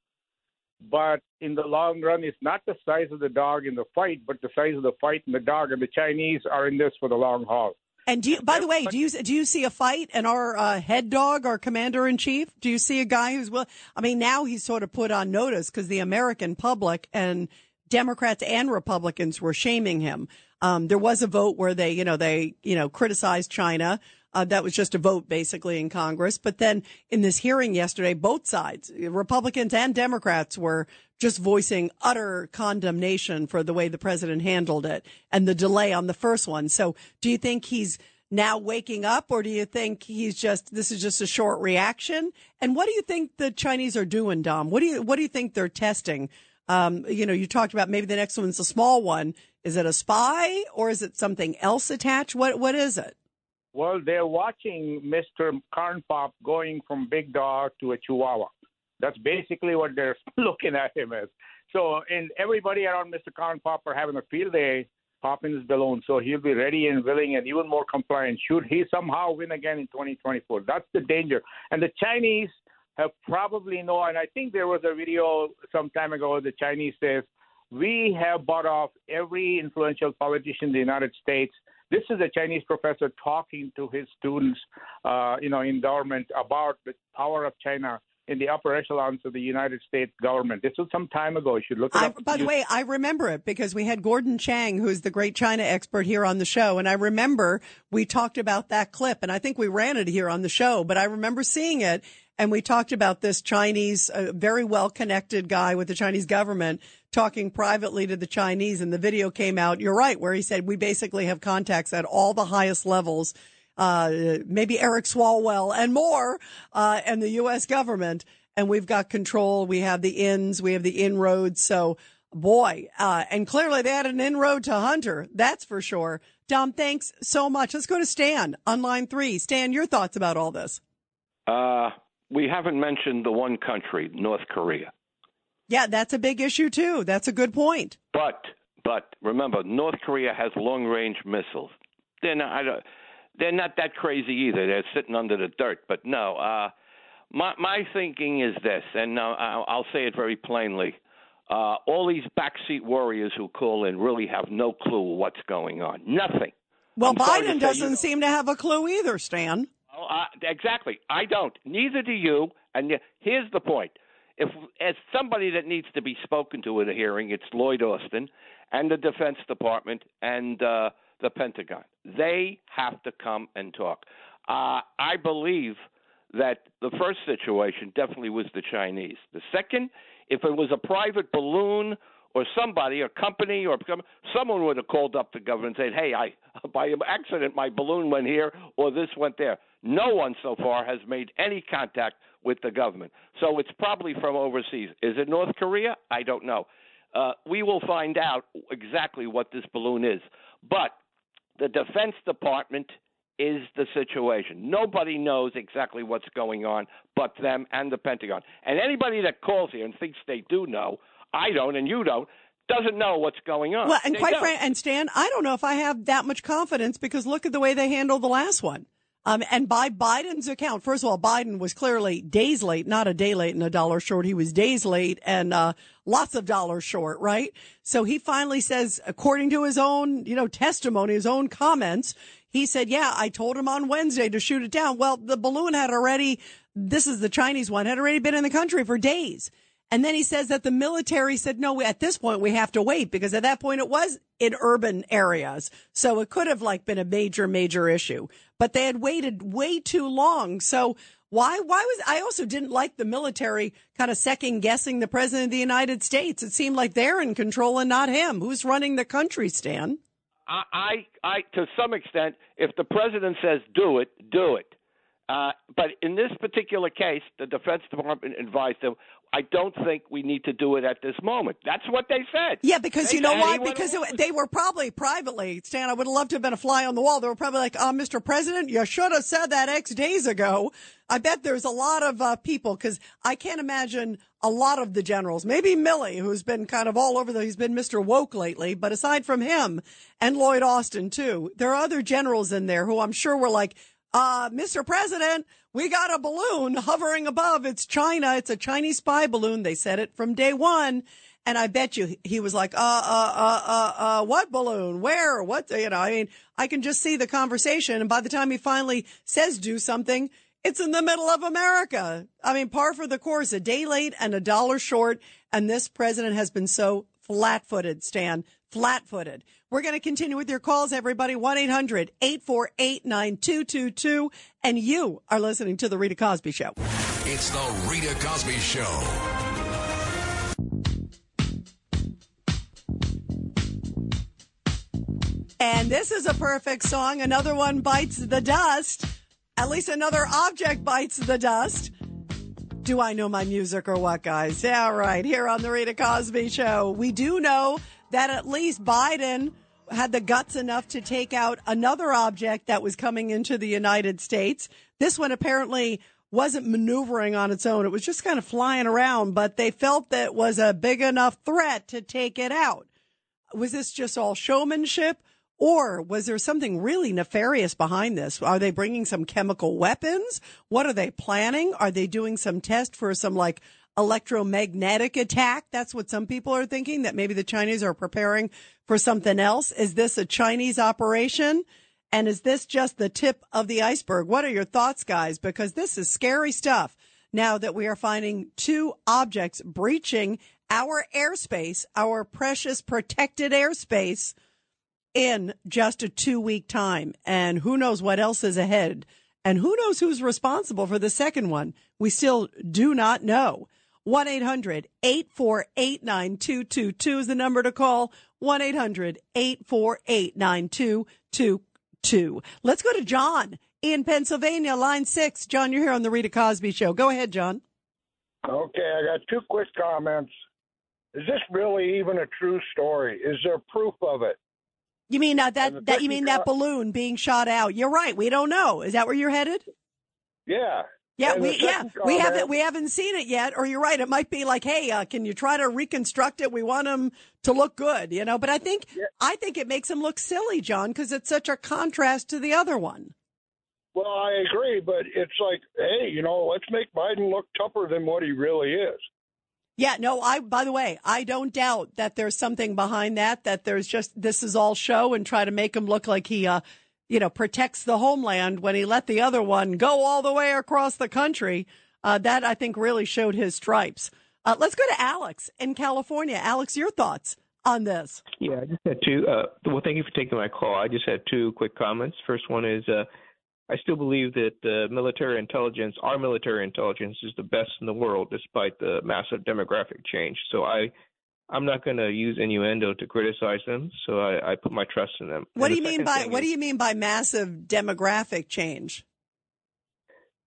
but in the long run, it's not the size of the dog in the fight, but the size of the fight in the dog. And the Chinese are in this for the long haul. And do you, by the way, do you do you see a fight and our uh, head dog, our commander in chief? Do you see a guy who's well? I mean, now he's sort of put on notice because the American public and Democrats and Republicans were shaming him. Um, there was a vote where they, you know, they, you know, criticized China. Uh, that was just a vote basically in Congress. But then in this hearing yesterday, both sides, Republicans and Democrats were just voicing utter condemnation for the way the president handled it and the delay on the first one. So do you think he's now waking up or do you think he's just, this is just a short reaction? And what do you think the Chinese are doing, Dom? What do you, what do you think they're testing? Um, you know, you talked about maybe the next one's a small one. Is it a spy or is it something else attached? What, what is it? Well, they're watching Mr. Corn Pop going from big dog to a chihuahua. That's basically what they're <laughs> looking at him as. So, and everybody around Mr. Corn Pop are having a field day popping his balloon. So he'll be ready and willing and even more compliant should he somehow win again in 2024. That's the danger. And the Chinese have probably know, and I think there was a video some time ago. The Chinese says we have bought off every influential politician in the United States this is a Chinese professor talking to his students, uh, you know, in government about the power of China in the upper echelons of the United States government. This was some time ago. You should look it I, up. By the way, I remember it because we had Gordon Chang, who's the great China expert here on the show. And I remember we talked about that clip and I think we ran it here on the show, but I remember seeing it and we talked about this Chinese, uh, very well connected guy with the Chinese government talking privately to the Chinese. And the video came out. You're right, where he said we basically have contacts at all the highest levels. Uh, maybe Eric Swalwell and more, uh, and the U.S. government. And we've got control. We have the ins. We have the inroads. So boy, uh, and clearly they had an inroad to Hunter. That's for sure. Dom, thanks so much. Let's go to Stan on line three. Stan, your thoughts about all this? Uh, we haven't mentioned the one country, North Korea. Yeah, that's a big issue too. That's a good point. But but remember, North Korea has long range missiles. They're not they're not that crazy either. They're sitting under the dirt. But no, uh, my my thinking is this, and uh, I'll say it very plainly. Uh, all these backseat warriors who call in really have no clue what's going on. Nothing. Well, I'm Biden doesn't seem to have a clue either, Stan. Oh, exactly. I don't. Neither do you. And here's the point: if as somebody that needs to be spoken to at a hearing, it's Lloyd Austin and the Defense Department and uh, the Pentagon. They have to come and talk. Uh, I believe that the first situation definitely was the Chinese. The second, if it was a private balloon or somebody, a company, or someone would have called up the government and said, "Hey, I by accident my balloon went here or this went there." No one so far has made any contact with the government, so it's probably from overseas. Is it North Korea? I don't know. Uh, we will find out exactly what this balloon is, but the Defense Department is the situation. Nobody knows exactly what's going on but them and the Pentagon. And anybody that calls here and thinks they do know, I don't and you don't, doesn't know what's going on. Well, and They quite frankly, and Stan, I don't know if I have that much confidence because look at the way they handled the last one. Um, and by Biden's account, first of all, Biden was clearly days late, not a day late and a dollar short. He was days late and, uh, lots of dollars short, right? So he finally says, according to his own, you know, testimony, his own comments, he said, yeah, I told him on Wednesday to shoot it down. Well, the balloon had already, this is the Chinese one, had already been in the country for days. And then he says that the military said, no, at this point we have to wait because at that point it was in urban areas. So it could have like been a major, major issue, but they had waited way too long. So why, why was, I also didn't like the military kind of second guessing the president of the United States. It seemed like they're in control and not him. Who's running the country, Stan? I, I, to some extent, if the president says do it, do it. Uh, but in this particular case, the Defense Department advised him, I don't think we need to do it at this moment. That's what they said. Yeah, because They you know why? Because it, they were probably privately, Stan, I would have loved to have been a fly on the wall. They were probably like, uh, Mr. President, you should have said that X days ago. I bet there's a lot of uh, people because I can't imagine a lot of the generals, maybe Milley, who's been kind of all over the, he's been Mr. Woke lately, but aside from him and Lloyd Austin too, there are other generals in there who I'm sure were like, uh, Mr. President, we got a balloon hovering above. It's China. It's a Chinese spy balloon. They said it from day one. And I bet you he was like, uh, uh, uh, uh, uh, what balloon? Where? What? You know, I mean, I can just see the conversation. And by the time he finally says do something, it's in the middle of America. I mean, par for the course, a day late and a dollar short. And this president has been so flat footed, Stan, flat footed. We're going to continue with your calls, everybody. 1-800-848-9222. And you are listening to the Rita Cosby Show. It's the Rita Cosby Show. And this is a perfect song. Another one bites the dust. At least another object bites the dust. Do I know my music or what, guys? Yeah, right. Here on the Rita Cosby Show, we do know that at least Biden had the guts enough to take out another object that was coming into the United States. This one apparently wasn't maneuvering on its own. It was just kind of flying around, but they felt that it was a big enough threat to take it out. Was this just all showmanship? Or was there something really nefarious behind this? Are they bringing some chemical weapons? What are they planning? Are they doing some test for some like electromagnetic attack? That's what some people are thinking that maybe the Chinese are preparing for something else. Is this a Chinese operation? And is this just the tip of the iceberg? What are your thoughts, guys? Because this is scary stuff now that we are finding two objects breaching our airspace, our precious protected airspace in just a two week time. And who knows what else is ahead. And who knows who's responsible for the second one? We still do not know. 1 800 848 9222 is the number to call. 1 800 848 9222. Let's go to John in Pennsylvania, line six. John, you're here on the Rita Cosby Show. Go ahead, John. Okay, I got two quick comments. Is this really even a true story? Is there proof of it? You mean uh, that, that, you mean that balloon being shot out? You're right. We don't know. Is that where you're headed? Yeah. Yeah, And we yeah we haven't we haven't seen it yet. Or you're right, it might be like, hey, uh, can you try to reconstruct it? We want them to look good, you know. But I think I think it makes them look silly, John, because it's such a contrast to the other one. Well, I agree, but it's like, hey, you know, let's make Biden look tougher than what he really is. Yeah, no, I, by the way, I don't doubt that there's something behind that, that there's just, this is all show and try to make him look like he, uh, you know, protects the homeland when he let the other one go all the way across the country. Uh, that I think really showed his stripes. Uh, let's go to Alex in California. Alex, your thoughts on this? Yeah, I just had two. Uh, well, thank you for taking my call. I just had two quick comments. First one is uh, I still believe that uh, military intelligence, our military intelligence, is the best in the world despite the massive demographic change. So I, I'm not going to use innuendo to criticize them, so I, I put my trust in them. What And do the you mean by what is- do you mean by massive demographic change?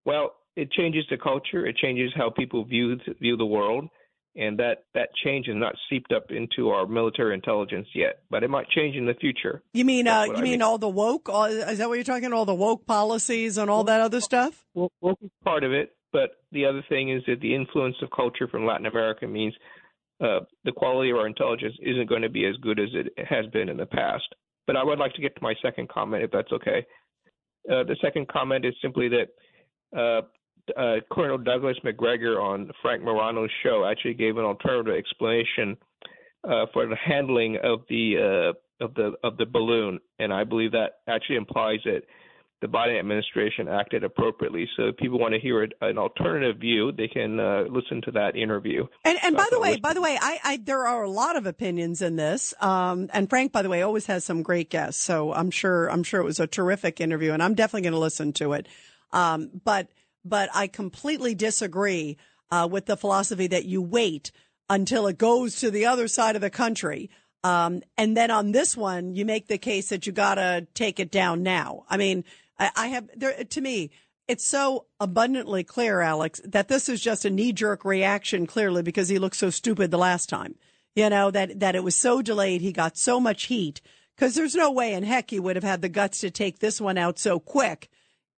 Well, it changes the culture. It changes how people view view the world, and that that change has not seeped up into our military intelligence yet, but it might change in the future. You mean uh, you I mean, mean. all the woke? All, is that what you're talking? All the woke policies and all that other stuff? Well, woke is part of it, but the other thing is that the influence of culture from Latin America means uh, the quality of our intelligence isn't going to be as good as it has been in the past. But I would like to get to my second comment, if that's okay. Uh, the second comment is simply that uh, Colonel Douglas Macgregor on Frank Morano's show actually gave an alternative explanation uh, for the handling of the uh, of the of the balloon, and I believe that actually implies that the Biden administration acted appropriately. So if people want to hear an alternative view, they can uh, listen to that interview. And and by the way, by the way, I, I there are a lot of opinions in this. Um, and Frank, by the way, always has some great guests. So I'm sure I'm sure it was a terrific interview, and I'm definitely going to listen to it. Um, but but I completely disagree uh, with the philosophy that you wait until it goes to the other side of the country. Um, and then on this one, you make the case that you got to take it down now. I mean, I, I have there to me, it's so abundantly clear, Alex, that this is just a knee jerk reaction, clearly, because he looked so stupid the last time. You know, that, that it was so delayed. He got so much heat because there's no way in heck he would have had the guts to take this one out so quick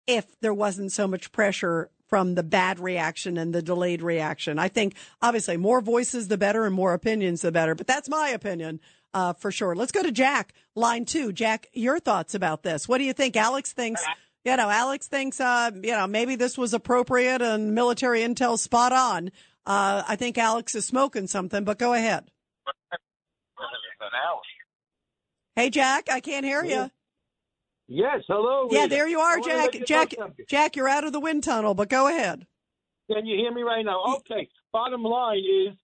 if there wasn't so much pressure from the bad reaction and the delayed reaction. I think obviously more voices the better and more opinions the better, but that's my opinion. Uh, for sure. Let's go to Jack, line two. Jack, your thoughts about this. What do you think? Alex thinks, you know, Alex thinks, uh, you know, maybe this was appropriate and military intel spot on. Uh, I think Alex is smoking something, but go ahead. Hey, Jack, I can't hear you. Yes, hello. Yeah, there you are, Jack. Jack. Jack, you're out of the wind tunnel, but go ahead. Can you hear me right now? Okay. Bottom line is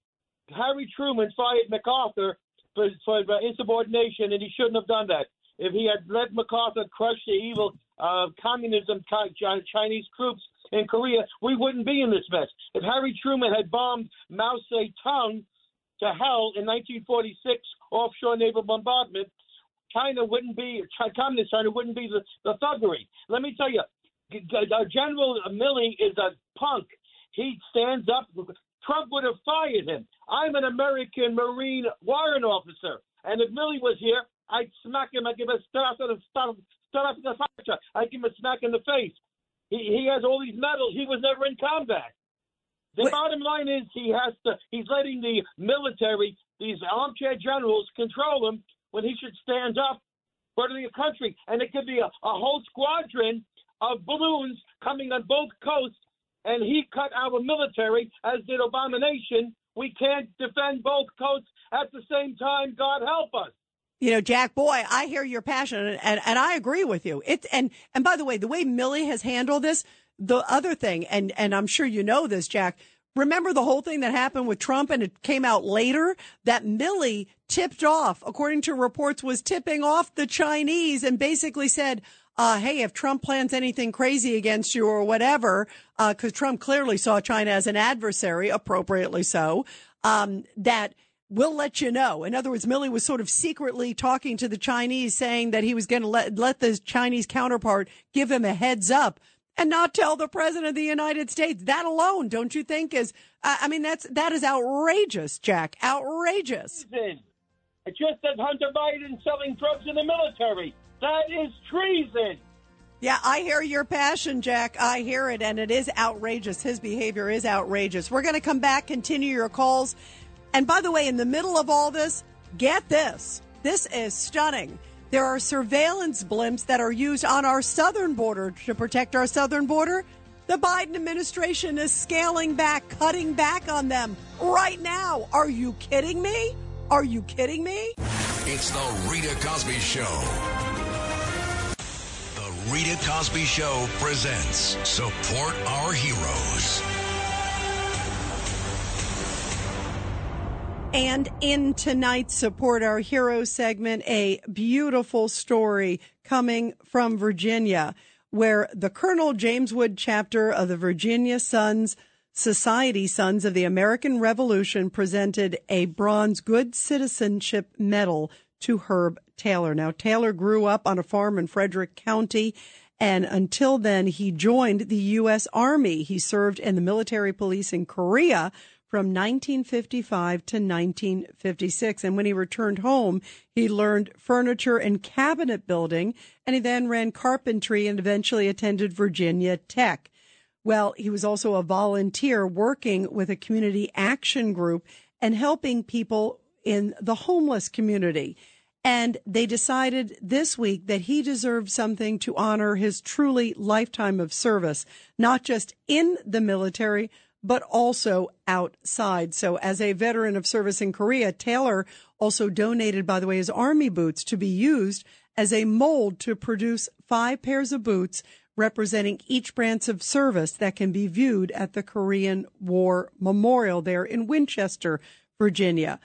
Harry Truman fired MacArthur for, for insubordination, and he shouldn't have done that. If he had let MacArthur crush the evil uh, communism Chi- Chi- Chinese troops in Korea, we wouldn't be in this mess. If Harry Truman had bombed Mao Zedong to hell in 1946 offshore naval bombardment, China wouldn't be communist China wouldn't be the, the thuggery. Let me tell you, uh, General Milley is a punk. He stands up. Trump would have fired him. I'm an American Marine warrant officer, and if Milley was here, I'd smack him. I'd give him a start start of the fire. I'd give him a smack in the face. He he has all these medals. He was never in combat. The bottom line is he has to. He's letting the military, these armchair generals, control him when he should stand up for the country. And it could be a, a whole squadron of balloons coming on both coasts, and he cut our military, as did Abomination. We can't defend both coasts at the same time. God help us. You know, Jack, boy, I hear your passion and, and, I agree with you. It, and, and by the way, the way Milley has handled this, the other thing, and, and I'm sure you know this, Jack, remember the whole thing that happened with Trump and it came out later that Milley tipped off, according to reports, was tipping off the Chinese and basically said, uh, hey, if Trump plans anything crazy against you or whatever, because Trump clearly saw China as an adversary, appropriately so, um, that we'll let you know. In other words, Milley was sort of secretly talking to the Chinese, saying that he was going to let let the Chinese counterpart give him a heads up and not tell the president of the United States. That alone, don't you think is? Uh, I mean, that's that is outrageous, Jack. Outrageous. It's just that Hunter Biden selling drugs in the military. That is treason. Yeah, I hear your passion, Jack. I hear it, and it is outrageous. His behavior is outrageous. We're going to come back, continue your calls. And by the way, in the middle of all this, get this. This is stunning. There are surveillance blimps that are used on our southern border to protect our southern border. The Biden administration is scaling back, cutting back on them right now. Are you kidding me? Are you kidding me? It's the Rita Cosby Show. The Rita Cosby Show presents Support Our Heroes. And in tonight's Support Our Heroes segment, a beautiful story coming from Virginia, where the Colonel James Wood chapter of the Virginia Sons Society Sons of the American Revolution presented a bronze good citizenship medal to Herb Taylor. Now, Taylor grew up on a farm in Frederick County, and until then, he joined the U.S. Army. He served in the military police in Korea from 1955 to 1956. And when he returned home, he learned furniture and cabinet building, and he then ran carpentry and eventually attended Virginia Tech. Well, he was also a volunteer working with a community action group and helping people in the homeless community. And they decided this week that he deserved something to honor his truly lifetime of service, not just in the military, but also outside. So as a veteran of service in Korea, Taylor also donated, by the way, his army boots to be used as a mold to produce five pairs of boots representing each branch of service that can be viewed at the Korean War Memorial there in Winchester, Virginia.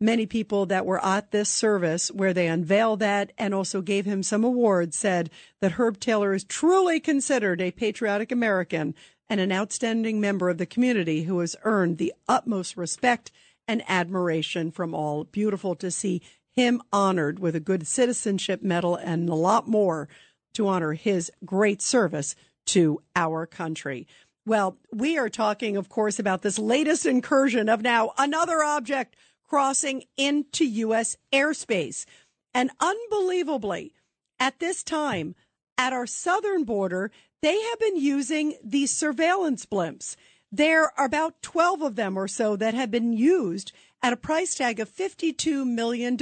Many people that were at this service where they unveiled that and also gave him some awards said that Herb Taylor is truly considered a patriotic American and an outstanding member of the community who has earned the utmost respect and admiration from all. Beautiful to see him honored with a good citizenship medal and a lot more to honor his great service to our country. Well, we are talking, of course, about this latest incursion of now another object crossing into U.S. airspace. And unbelievably, at this time, at our southern border, they have been using these surveillance blimps. There are about 12 of them or so that have been used at a price tag of $52 million.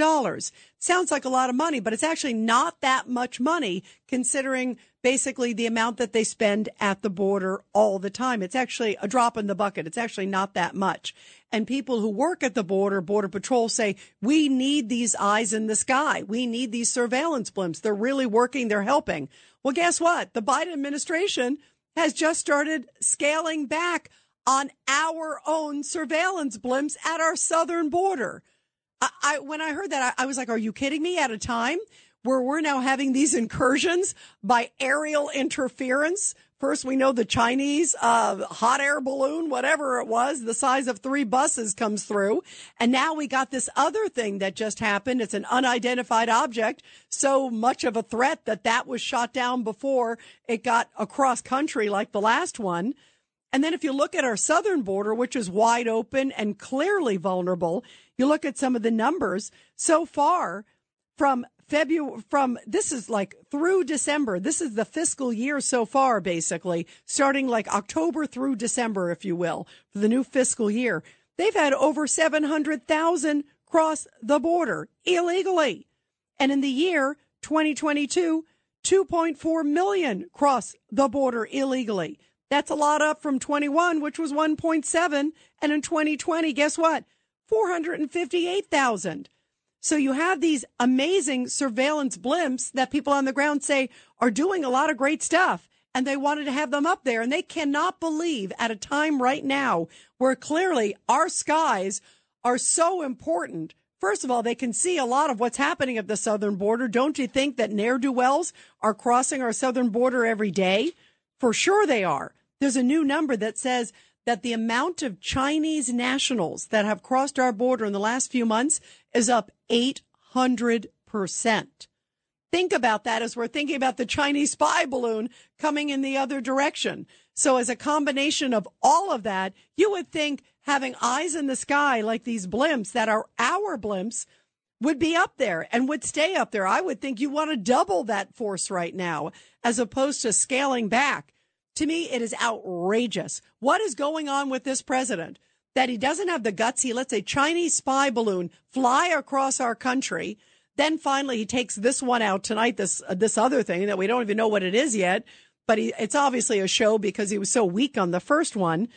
Sounds like a lot of money, but it's actually not that much money considering basically the amount that they spend at the border all the time. It's actually a drop in the bucket. It's actually not that much. And people who work at the border, Border Patrol say, we need these eyes in the sky. We need these surveillance blimps. They're really working. They're helping. Well, guess what? The Biden administration has just started scaling back on our own surveillance blimps at our southern border. I, I when I heard that, I, I was like, "Are you kidding me?" At a time where we're now having these incursions by aerial interference. First, we know the Chinese uh, hot air balloon, whatever it was, the size of three buses comes through. And now we got this other thing that just happened. It's an unidentified object. So much of a threat that that was shot down before it got across country like the last one. And then if you look at our southern border, which is wide open and clearly vulnerable, you look at some of the numbers so far from February, from this is like through December. This is the fiscal year so far, basically, starting like October through December, if you will, for the new fiscal year. They've had over 700,000 cross the border illegally. And in the year 2022, 2.4 million cross the border illegally. That's a lot up from 21, which was 1.7. And in 2020, guess what? 458,000. So you have these amazing surveillance blimps that people on the ground say are doing a lot of great stuff. And they wanted to have them up there. And they cannot believe at a time right now where clearly our skies are so important. First of all, they can see a lot of what's happening at the southern border. Don't you think that ne'er do wells are crossing our southern border every day? For sure they are. There's a new number that says that the amount of Chinese nationals that have crossed our border in the last few months is up 800%. Think about that as we're thinking about the Chinese spy balloon coming in the other direction. So as a combination of all of that, you would think having eyes in the sky like these blimps that are our blimps would be up there and would stay up there. I would think you want to double that force right now as opposed to scaling back. To me, it is outrageous. What is going on with this president? That he doesn't have the guts. He lets a Chinese spy balloon fly across our country. Then finally, he takes this one out tonight. This uh, this other thing that we don't even know what it is yet, but he, it's obviously a show because he was so weak on the first one.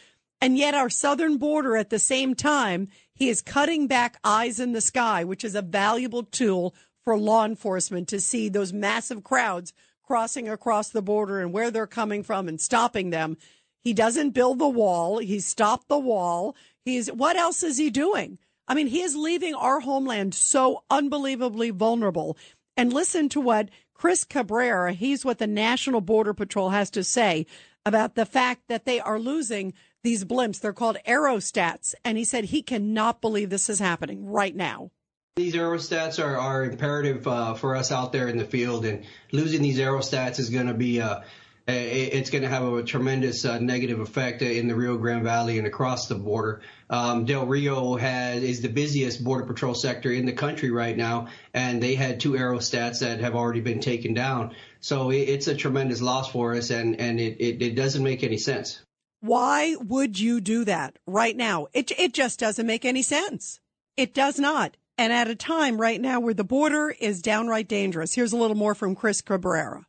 And yet, our southern border at the same time, he is cutting back eyes in the sky, which is a valuable tool for law enforcement to see those massive crowds crossing across the border and where they're coming from and stopping them. He doesn't build the wall. He stopped the wall. He's, what else is he doing? I mean, he is leaving our homeland so unbelievably vulnerable. And listen to what Chris Cabrera, he's what the National Border Patrol has to say about the fact that they are losing these blimps. They're called aerostats. And he said he cannot believe this is happening right now. These aerostats are, are imperative uh, for us out there in the field, and losing these aerostats is going to be uh, it's going to have a tremendous uh, negative effect in the Rio Grande Valley and across the border. Um, Del Rio has is the busiest border patrol sector in the country right now, and they had two aerostats that have already been taken down. So it, it's a tremendous loss for us, and and it, it, it doesn't make any sense. Why would you do that right now? It it just doesn't make any sense. It does not. And at a time right now where the border is downright dangerous. Here's a little more from Chris Cabrera.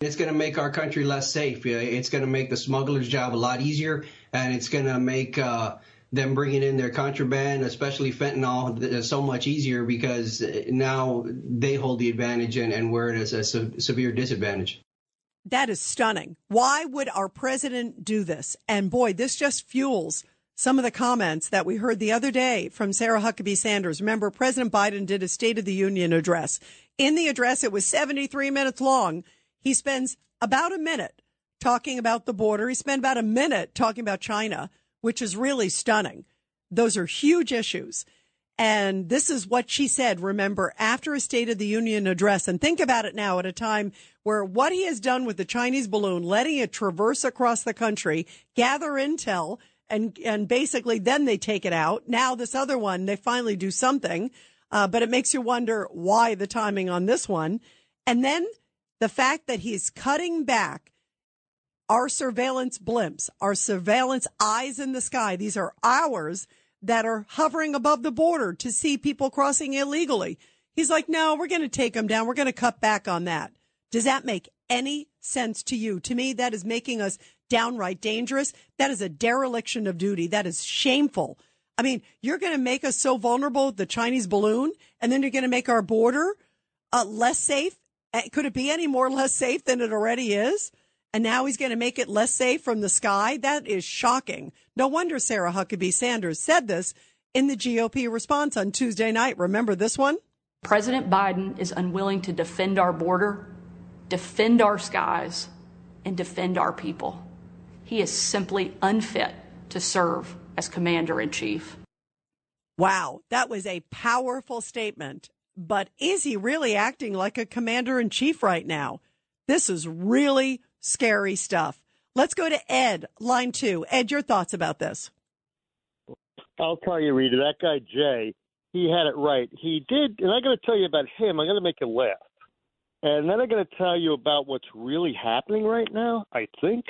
It's going to make our country less safe. It's going to make the smuggler's job a lot easier, and it's going to make uh, them bringing in their contraband, especially fentanyl, so much easier because now they hold the advantage and, and we're at a, se- severe disadvantage. That is stunning. Why would our president do this? And boy, this just fuels some of the comments that we heard the other day from Sarah Huckabee Sanders. Remember, President Biden did a State of the Union address. In the address, it was 73 minutes long. He spends about a minute talking about the border. He spent about a minute talking about China, which is really stunning. Those are huge issues. And this is what she said, remember, after a State of the Union address. And think about it now at a time where what he has done with the Chinese balloon, letting it traverse across the country, gather intel, and, and basically then they take it out. Now this other one, they finally do something. Uh, but it makes you wonder why the timing on this one. And then the fact that he's cutting back our surveillance blimps, our surveillance eyes in the sky, these are ours that are hovering above the border to see people crossing illegally. He's like, no, we're going to take them down. We're going to cut back on that. Does that make any sense to you? To me, that is making us downright dangerous. That is a dereliction of duty. That is shameful. I mean, you're going to make us so vulnerable the Chinese balloon, and then you're going to make our border uh, less safe Eh, could it be any more less safe than it already is? And now he's going to make it less safe from the sky? That is shocking. No wonder Sarah Huckabee Sanders said this in the GOP response on Tuesday night. Remember this one? President Biden is unwilling to defend our border, defend our skies, and defend our people. He is simply unfit to serve as commander in chief. Wow, that was a powerful statement but is he really acting like a commander in chief right now? This is really scary stuff. Let's go to Ed, line two. Ed, your thoughts about this? I'll tell you, Rita, that guy Jay, he had it right. He did, and I'm going to tell you about him. I'm going to make you laugh. And then I'm going to tell you about what's really happening right now, I think.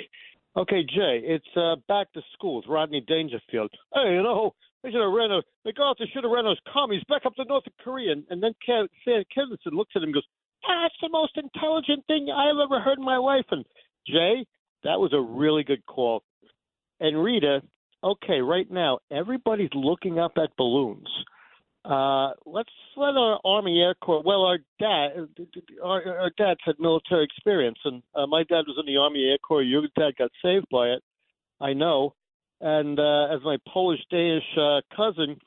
Okay, Jay, it's uh, back to school with Rodney Dangerfield. Hey, you know, they should have ran a MacArthur should have ran those commies back up to North Korea. And, and then Kev, Kevinson looks at him and goes, That's the most intelligent thing I've ever heard in my life. And Jay, that was a really good call. And Rita, okay, right now everybody's looking up at balloons. Uh, let's let our Army Air Corps. Well, our dad, our, our dads had military experience, and uh, my dad was in the Army Air Corps. Your dad got saved by it. I know. And uh, as my Polish Danish uh, cousin,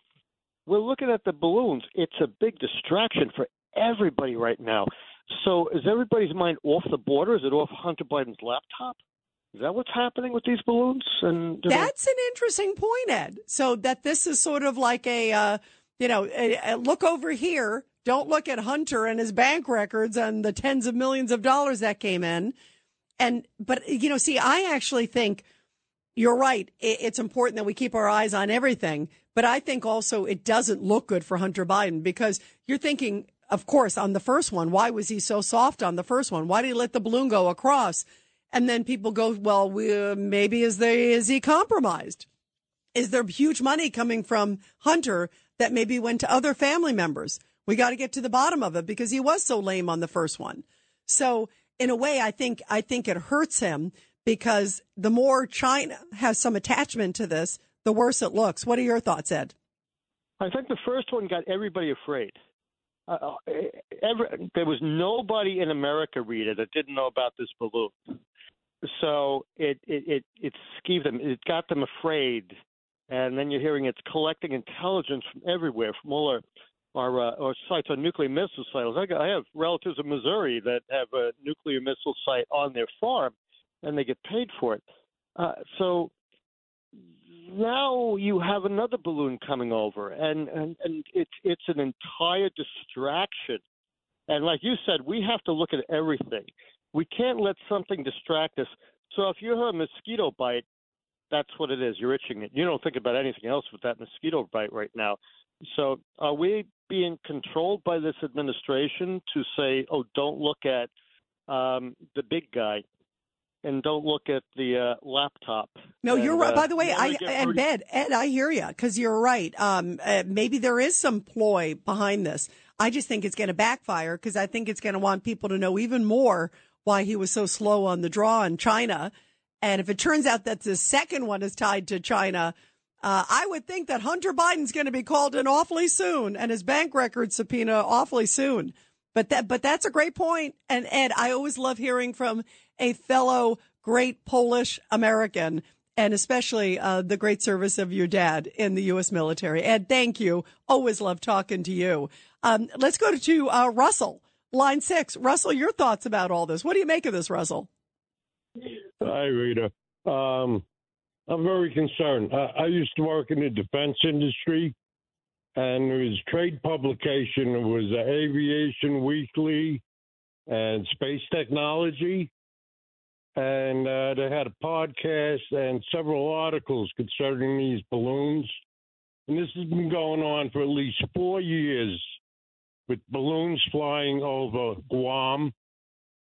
we're looking at the balloons. It's a big distraction for everybody right now. So is everybody's mind off the border? Is it off Hunter Biden's laptop? Is that what's happening with these balloons? And that's an interesting point, Ed. So that this is sort of like a, uh, you know, a, a look over here. Don't look at Hunter and his bank records and the tens of millions of dollars that came in. And but you know, see, I actually think you're right. It's important that we keep our eyes on everything. But I think also it doesn't look good for Hunter Biden because you're thinking, of course, on the first one, why was he so soft on the first one? Why did he let the balloon go across? And then people go, well, we, uh, maybe is he compromised? Is there huge money coming from Hunter that maybe went to other family members? We got to get to the bottom of it because he was so lame on the first one. So in a way, I think I think it hurts him because the more China has some attachment to this, the worse it looks. What are your thoughts, Ed? I think the first one got everybody afraid. Uh, uh every, there was nobody in America, Rita, that didn't know about this balloon. So it it it, it skeeved them. It got them afraid, and then you're hearing it's collecting intelligence from everywhere, from all our our, uh, our sites on nuclear missile sites. I, I have relatives in Missouri that have a nuclear missile site on their farm, and they get paid for it. Uh, so now you have another balloon coming over, and and and it's it's an entire distraction. And like you said, we have to look at everything. We can't let something distract us. So if you have a mosquito bite, that's what it is. You're itching it. You don't think about anything else with that mosquito bite right now. So are we being controlled by this administration to say, oh, don't look at um, the big guy and don't look at the uh, laptop? No, And, you're right. uh, By the way, I and Ed, Ed, I hear you because you're right. Um, uh, maybe there is some ploy behind this. I just think it's going to backfire because I think it's going to want people to know even more why he was so slow on the draw in China. And if it turns out that the second one is tied to China, uh, I would think that Hunter Biden's going to be called in awfully soon and his bank record subpoena awfully soon. But that, but that's a great point. And Ed, I always love hearing from a fellow great Polish American and especially uh, the great service of your dad in the U.S. military. Ed, thank you. Always love talking to you. Um, let's go to uh, Russell, line six. Russell, your thoughts about all this? What do you make of this, Russell? Hi, Rita. Um, I'm very concerned. I, I used to work in the defense industry, and there was trade publication. It was Aviation Weekly and Space Technology, and uh, they had a podcast and several articles concerning these balloons. And this has been going on for at least four years, with balloons flying over Guam,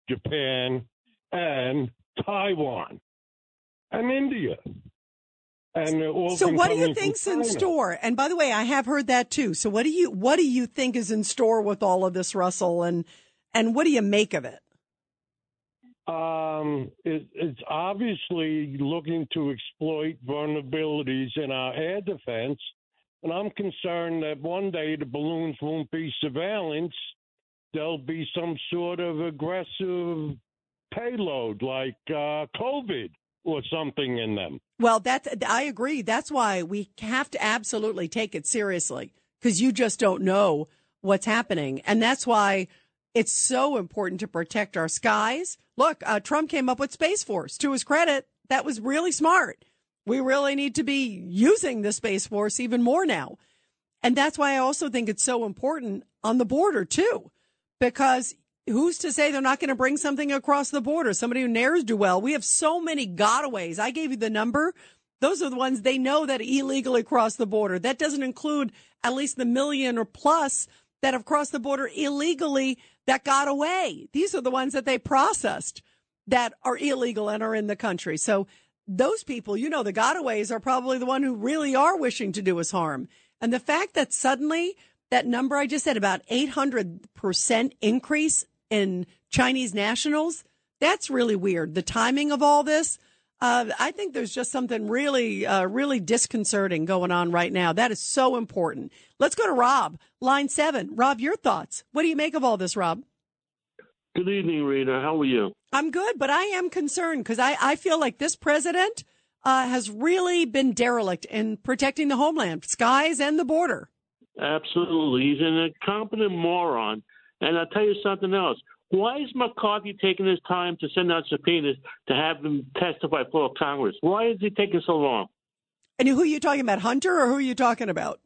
Japan, and Taiwan and India. And all So, what do you think's in store? And by the way, I have heard that too. So, what do you what do you think is in store with all of this, Russell? And and what do you make of it? Um, it, it's obviously looking to exploit vulnerabilities in our air defense. And I'm concerned that one day the balloons won't be surveillance. There'll be some sort of aggressive payload like uh, COVID or something in them. Well, that's I agree. That's why we have to absolutely take it seriously because you just don't know what's happening, and that's why it's so important to protect our skies. Look, uh, Trump came up with Space Force. To his credit, that was really smart. We really need to be using the Space Force even more now, and that's why I also think it's so important on the border too, because who's to say they're not going to bring something across the border? Somebody who ne'ers do well. We have so many gotaways. I gave you the number. Those are the ones they know that illegally cross the border. That doesn't include at least the million or plus that have crossed the border illegally that got away. These are the ones that they processed that are illegal and are in the country. So those people, you know, the gotaways are probably the one who really are wishing to do us harm. And the fact that suddenly that number I just said about 800% increase in Chinese nationals, that's really weird. The timing of all this, uh, I think there's just something really, uh, really disconcerting going on right now. That is so important. Let's go to Rob, line seven. Rob, your thoughts. What do you make of all this, Rob? Good evening, Rita. How are you? I'm good, but I am concerned because I, I feel like this president uh, has really been derelict in protecting the homeland, skies, and the border. Absolutely. He's an incompetent moron. And I'll tell you something else. Why is McCarthy taking his time to send out subpoenas to have him testify before Congress? Why is he taking so long? And who are you talking about, Hunter, or who are you talking about?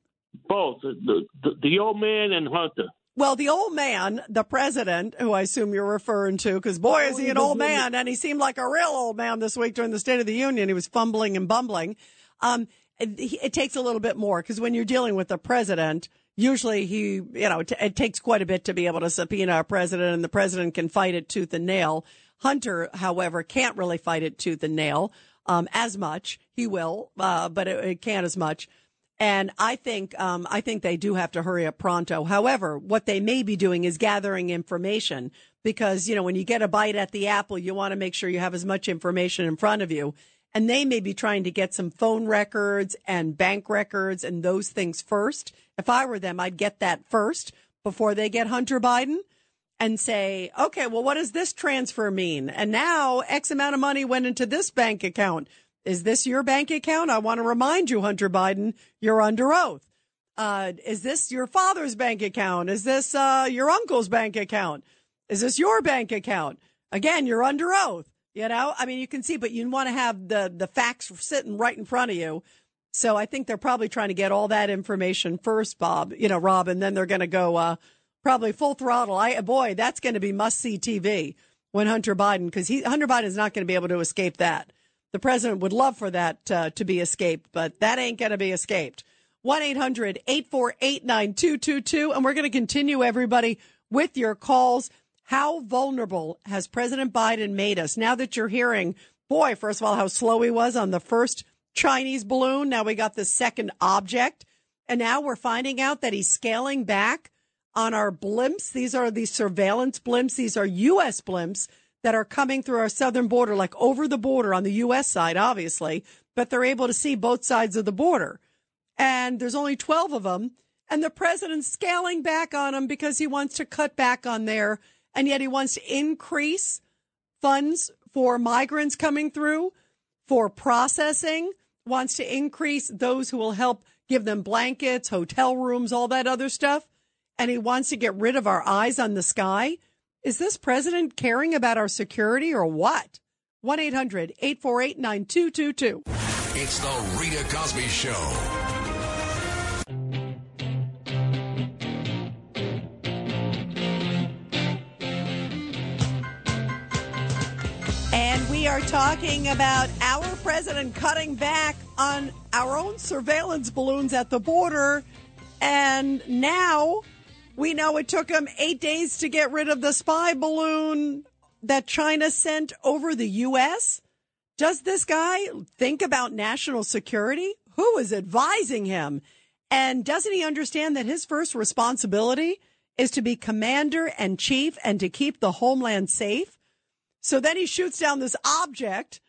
Both the, the, the old man and Hunter. Well, the old man, the president, who I assume you're referring to, because boy, is he an old man, and he seemed like a real old man this week during the State of the Union. He was fumbling and bumbling. Um, it, it takes a little bit more because when you're dealing with the president, usually he, you know, it, it takes quite a bit to be able to subpoena a president, and the president can fight it tooth and nail. Hunter, however, can't really fight it tooth and nail um, as much. He will, uh, but it, it can't as much. And I think, um, I think they do have to hurry up pronto. However, what they may be doing is gathering information because, you know, when you get a bite at the apple, you want to make sure you have as much information in front of you. And they may be trying to get some phone records and bank records and those things first. If I were them, I'd get that first before they get Hunter Biden and say, okay, well, what does this transfer mean? And now X amount of money went into this bank account. Is this your bank account? I want to remind you, Hunter Biden, you're under oath. Uh, is this your father's bank account? Is this uh, your uncle's bank account? Is this your bank account? Again, you're under oath. You know, I mean, you can see, but you want to have the the facts sitting right in front of you. So I think they're probably trying to get all that information first, Bob, you know, Rob, and then they're going to go uh, probably full throttle. I boy, that's going to be must see TV when Hunter Biden because he Hunter Biden is not going to be able to escape that. The president would love for that uh, to be escaped, but that ain't going to be escaped. 1 800 848 9222. And we're going to continue, everybody, with your calls. How vulnerable has President Biden made us now that you're hearing, boy, first of all, how slow he was on the first Chinese balloon? Now we got the second object. And now we're finding out that he's scaling back on our blimps. These are the surveillance blimps. These are U.S. blimps that are coming through our southern border, like over the border on the U.S. side, obviously, but they're able to see both sides of the border and there's only 12 of them. And the president's scaling back on them because he wants to cut back on there. And yet he wants to increase funds for migrants coming through, for processing, wants to increase those who will help give them blankets, hotel rooms, all that other stuff. And he wants to get rid of our eyes on the sky. Is this president caring about our security or what? 1 800 848 9222. It's the Rita Cosby Show. We are talking about our president cutting back on our own surveillance balloons at the border. And now we know it took him eight days to get rid of the spy balloon that China sent over the U.S. Does this guy think about national security? Who is advising him? And doesn't he understand that his first responsibility is to be commander and chief and to keep the homeland safe? So then he shoots down this object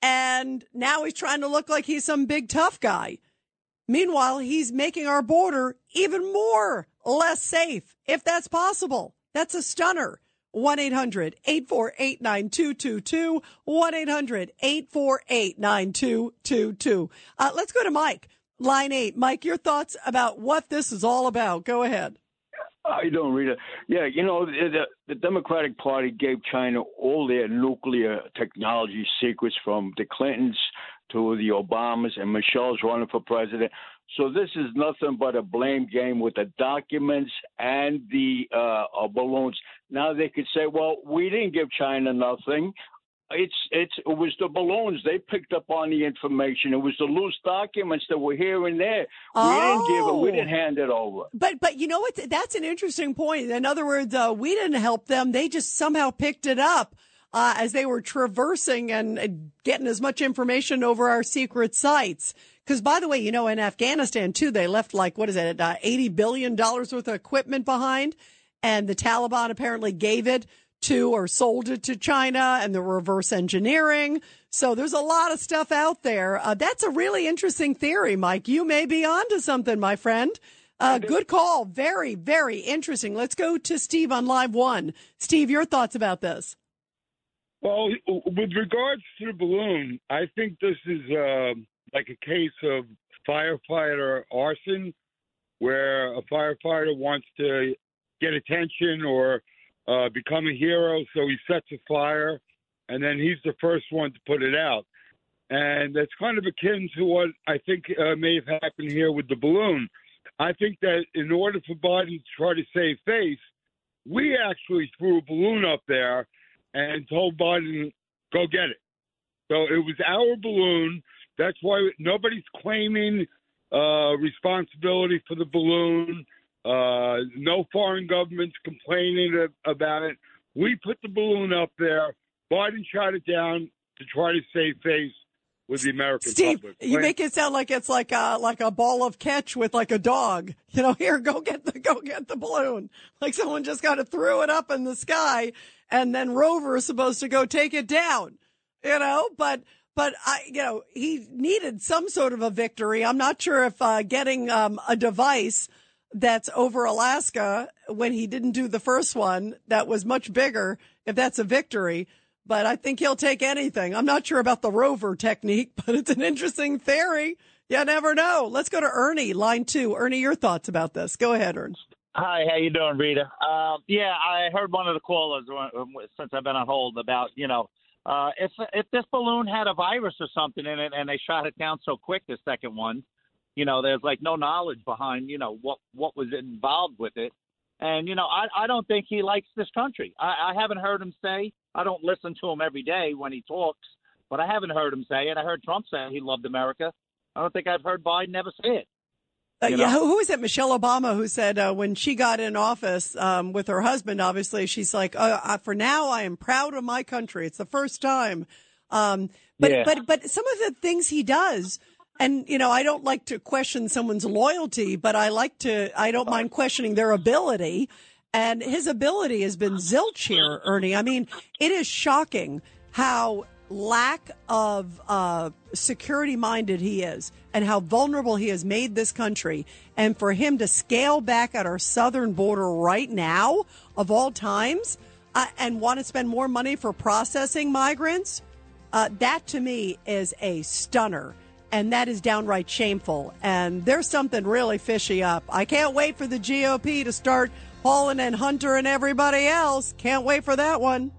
and now he's trying to look like he's some big tough guy. Meanwhile, he's making our border even more less safe, if that's possible. That's a stunner. 1 800 848 9222. 1 800 848 9222. Uh, let's go to Mike, line eight. Mike, your thoughts about what this is all about. Go ahead. How you doing, Rita? Yeah, you know, the, the Democratic Party gave China all their nuclear technology secrets from the Clintons to the Obamas, and Michelle's running for president. So this is nothing but a blame game with the documents and the uh, uh balloons. Now they could say, well, we didn't give China nothing it's it's it was the balloons. They picked up on the information. It was the loose documents that were here and there. Oh. We didn't give it. We didn't hand it over. But but you know what? That's an interesting point. In other words, uh, we didn't help them. They just somehow picked it up. Uh, as they were traversing and getting as much information over our secret sites. Because, by the way, you know, in Afghanistan too, they left like what is it, uh, eighty billion dollars worth of equipment behind, and the Taliban apparently gave it to or sold it to China and the reverse engineering. So there's a lot of stuff out there. Uh, that's a really interesting theory, Mike. You may be onto something, my friend. Uh, good call. Very, very interesting. Let's go to Steve on live one. Steve, your thoughts about this? Well, with regards to the balloon, I think this is uh, like a case of firefighter arson, where a firefighter wants to get attention or uh, become a hero. So he sets a fire, and then he's the first one to put it out. And that's kind of akin to what I think uh, may have happened here with the balloon. I think that in order for Biden to try to save face, we actually threw a balloon up there and told Biden, go get it. So it was our balloon. That's why nobody's claiming uh, responsibility for the balloon. Uh, no foreign governments complaining about it. We put the balloon up there. Biden shot it down to try to save face with the American Steve, public. you make it sound like it's like a like a ball of catch with like a dog. You know, <laughs> here, go get the go get the balloon. Like someone just kind of threw it up in the sky, and then Rover is supposed to go take it down. You know, but but I, you know, he needed some sort of a victory. I'm not sure if uh, getting um, a device that's over Alaska when he didn't do the first one that was much bigger, if that's a victory. But I think he'll take anything. I'm not sure about the rover technique, <laughs> but it's an interesting theory. You never know. Let's go to Ernie, line two. Ernie, your thoughts about this. Go ahead, Ernie. Hi, how you doing, Rita? Um, yeah, I heard one of the callers since I've been on hold about you know Uh, if if this balloon had a virus or something in it and they shot it down so quick, the second one, you know, there's like no knowledge behind, you know, what what was involved with it. And you know, I I don't think he likes this country. I, I haven't heard him say. I don't listen to him every day when he talks, but I haven't heard him say it. I heard Trump say he loved America. I don't think I've heard Biden ever say it. Uh, yeah, who who was it? Michelle Obama, who said uh, when she got in office um, with her husband, obviously, she's like, uh, uh, "For now, I am proud of my country. It's the first time." Um, but Yeah. but but some of the things he does, and you know, I don't like to question someone's loyalty, but I like to. I don't mind questioning their ability. And his ability has been zilch here, Ernie. I mean, it is shocking how lack of uh, security minded he is and how vulnerable he has made this country. And for him to scale back at our southern border right now, of all times, uh, and want to spend more money for processing migrants, uh, that to me is a stunner. And that is downright shameful. And there's something really fishy up. I can't wait for the GOP to start hauling and Hunter and everybody else. Can't wait for that one.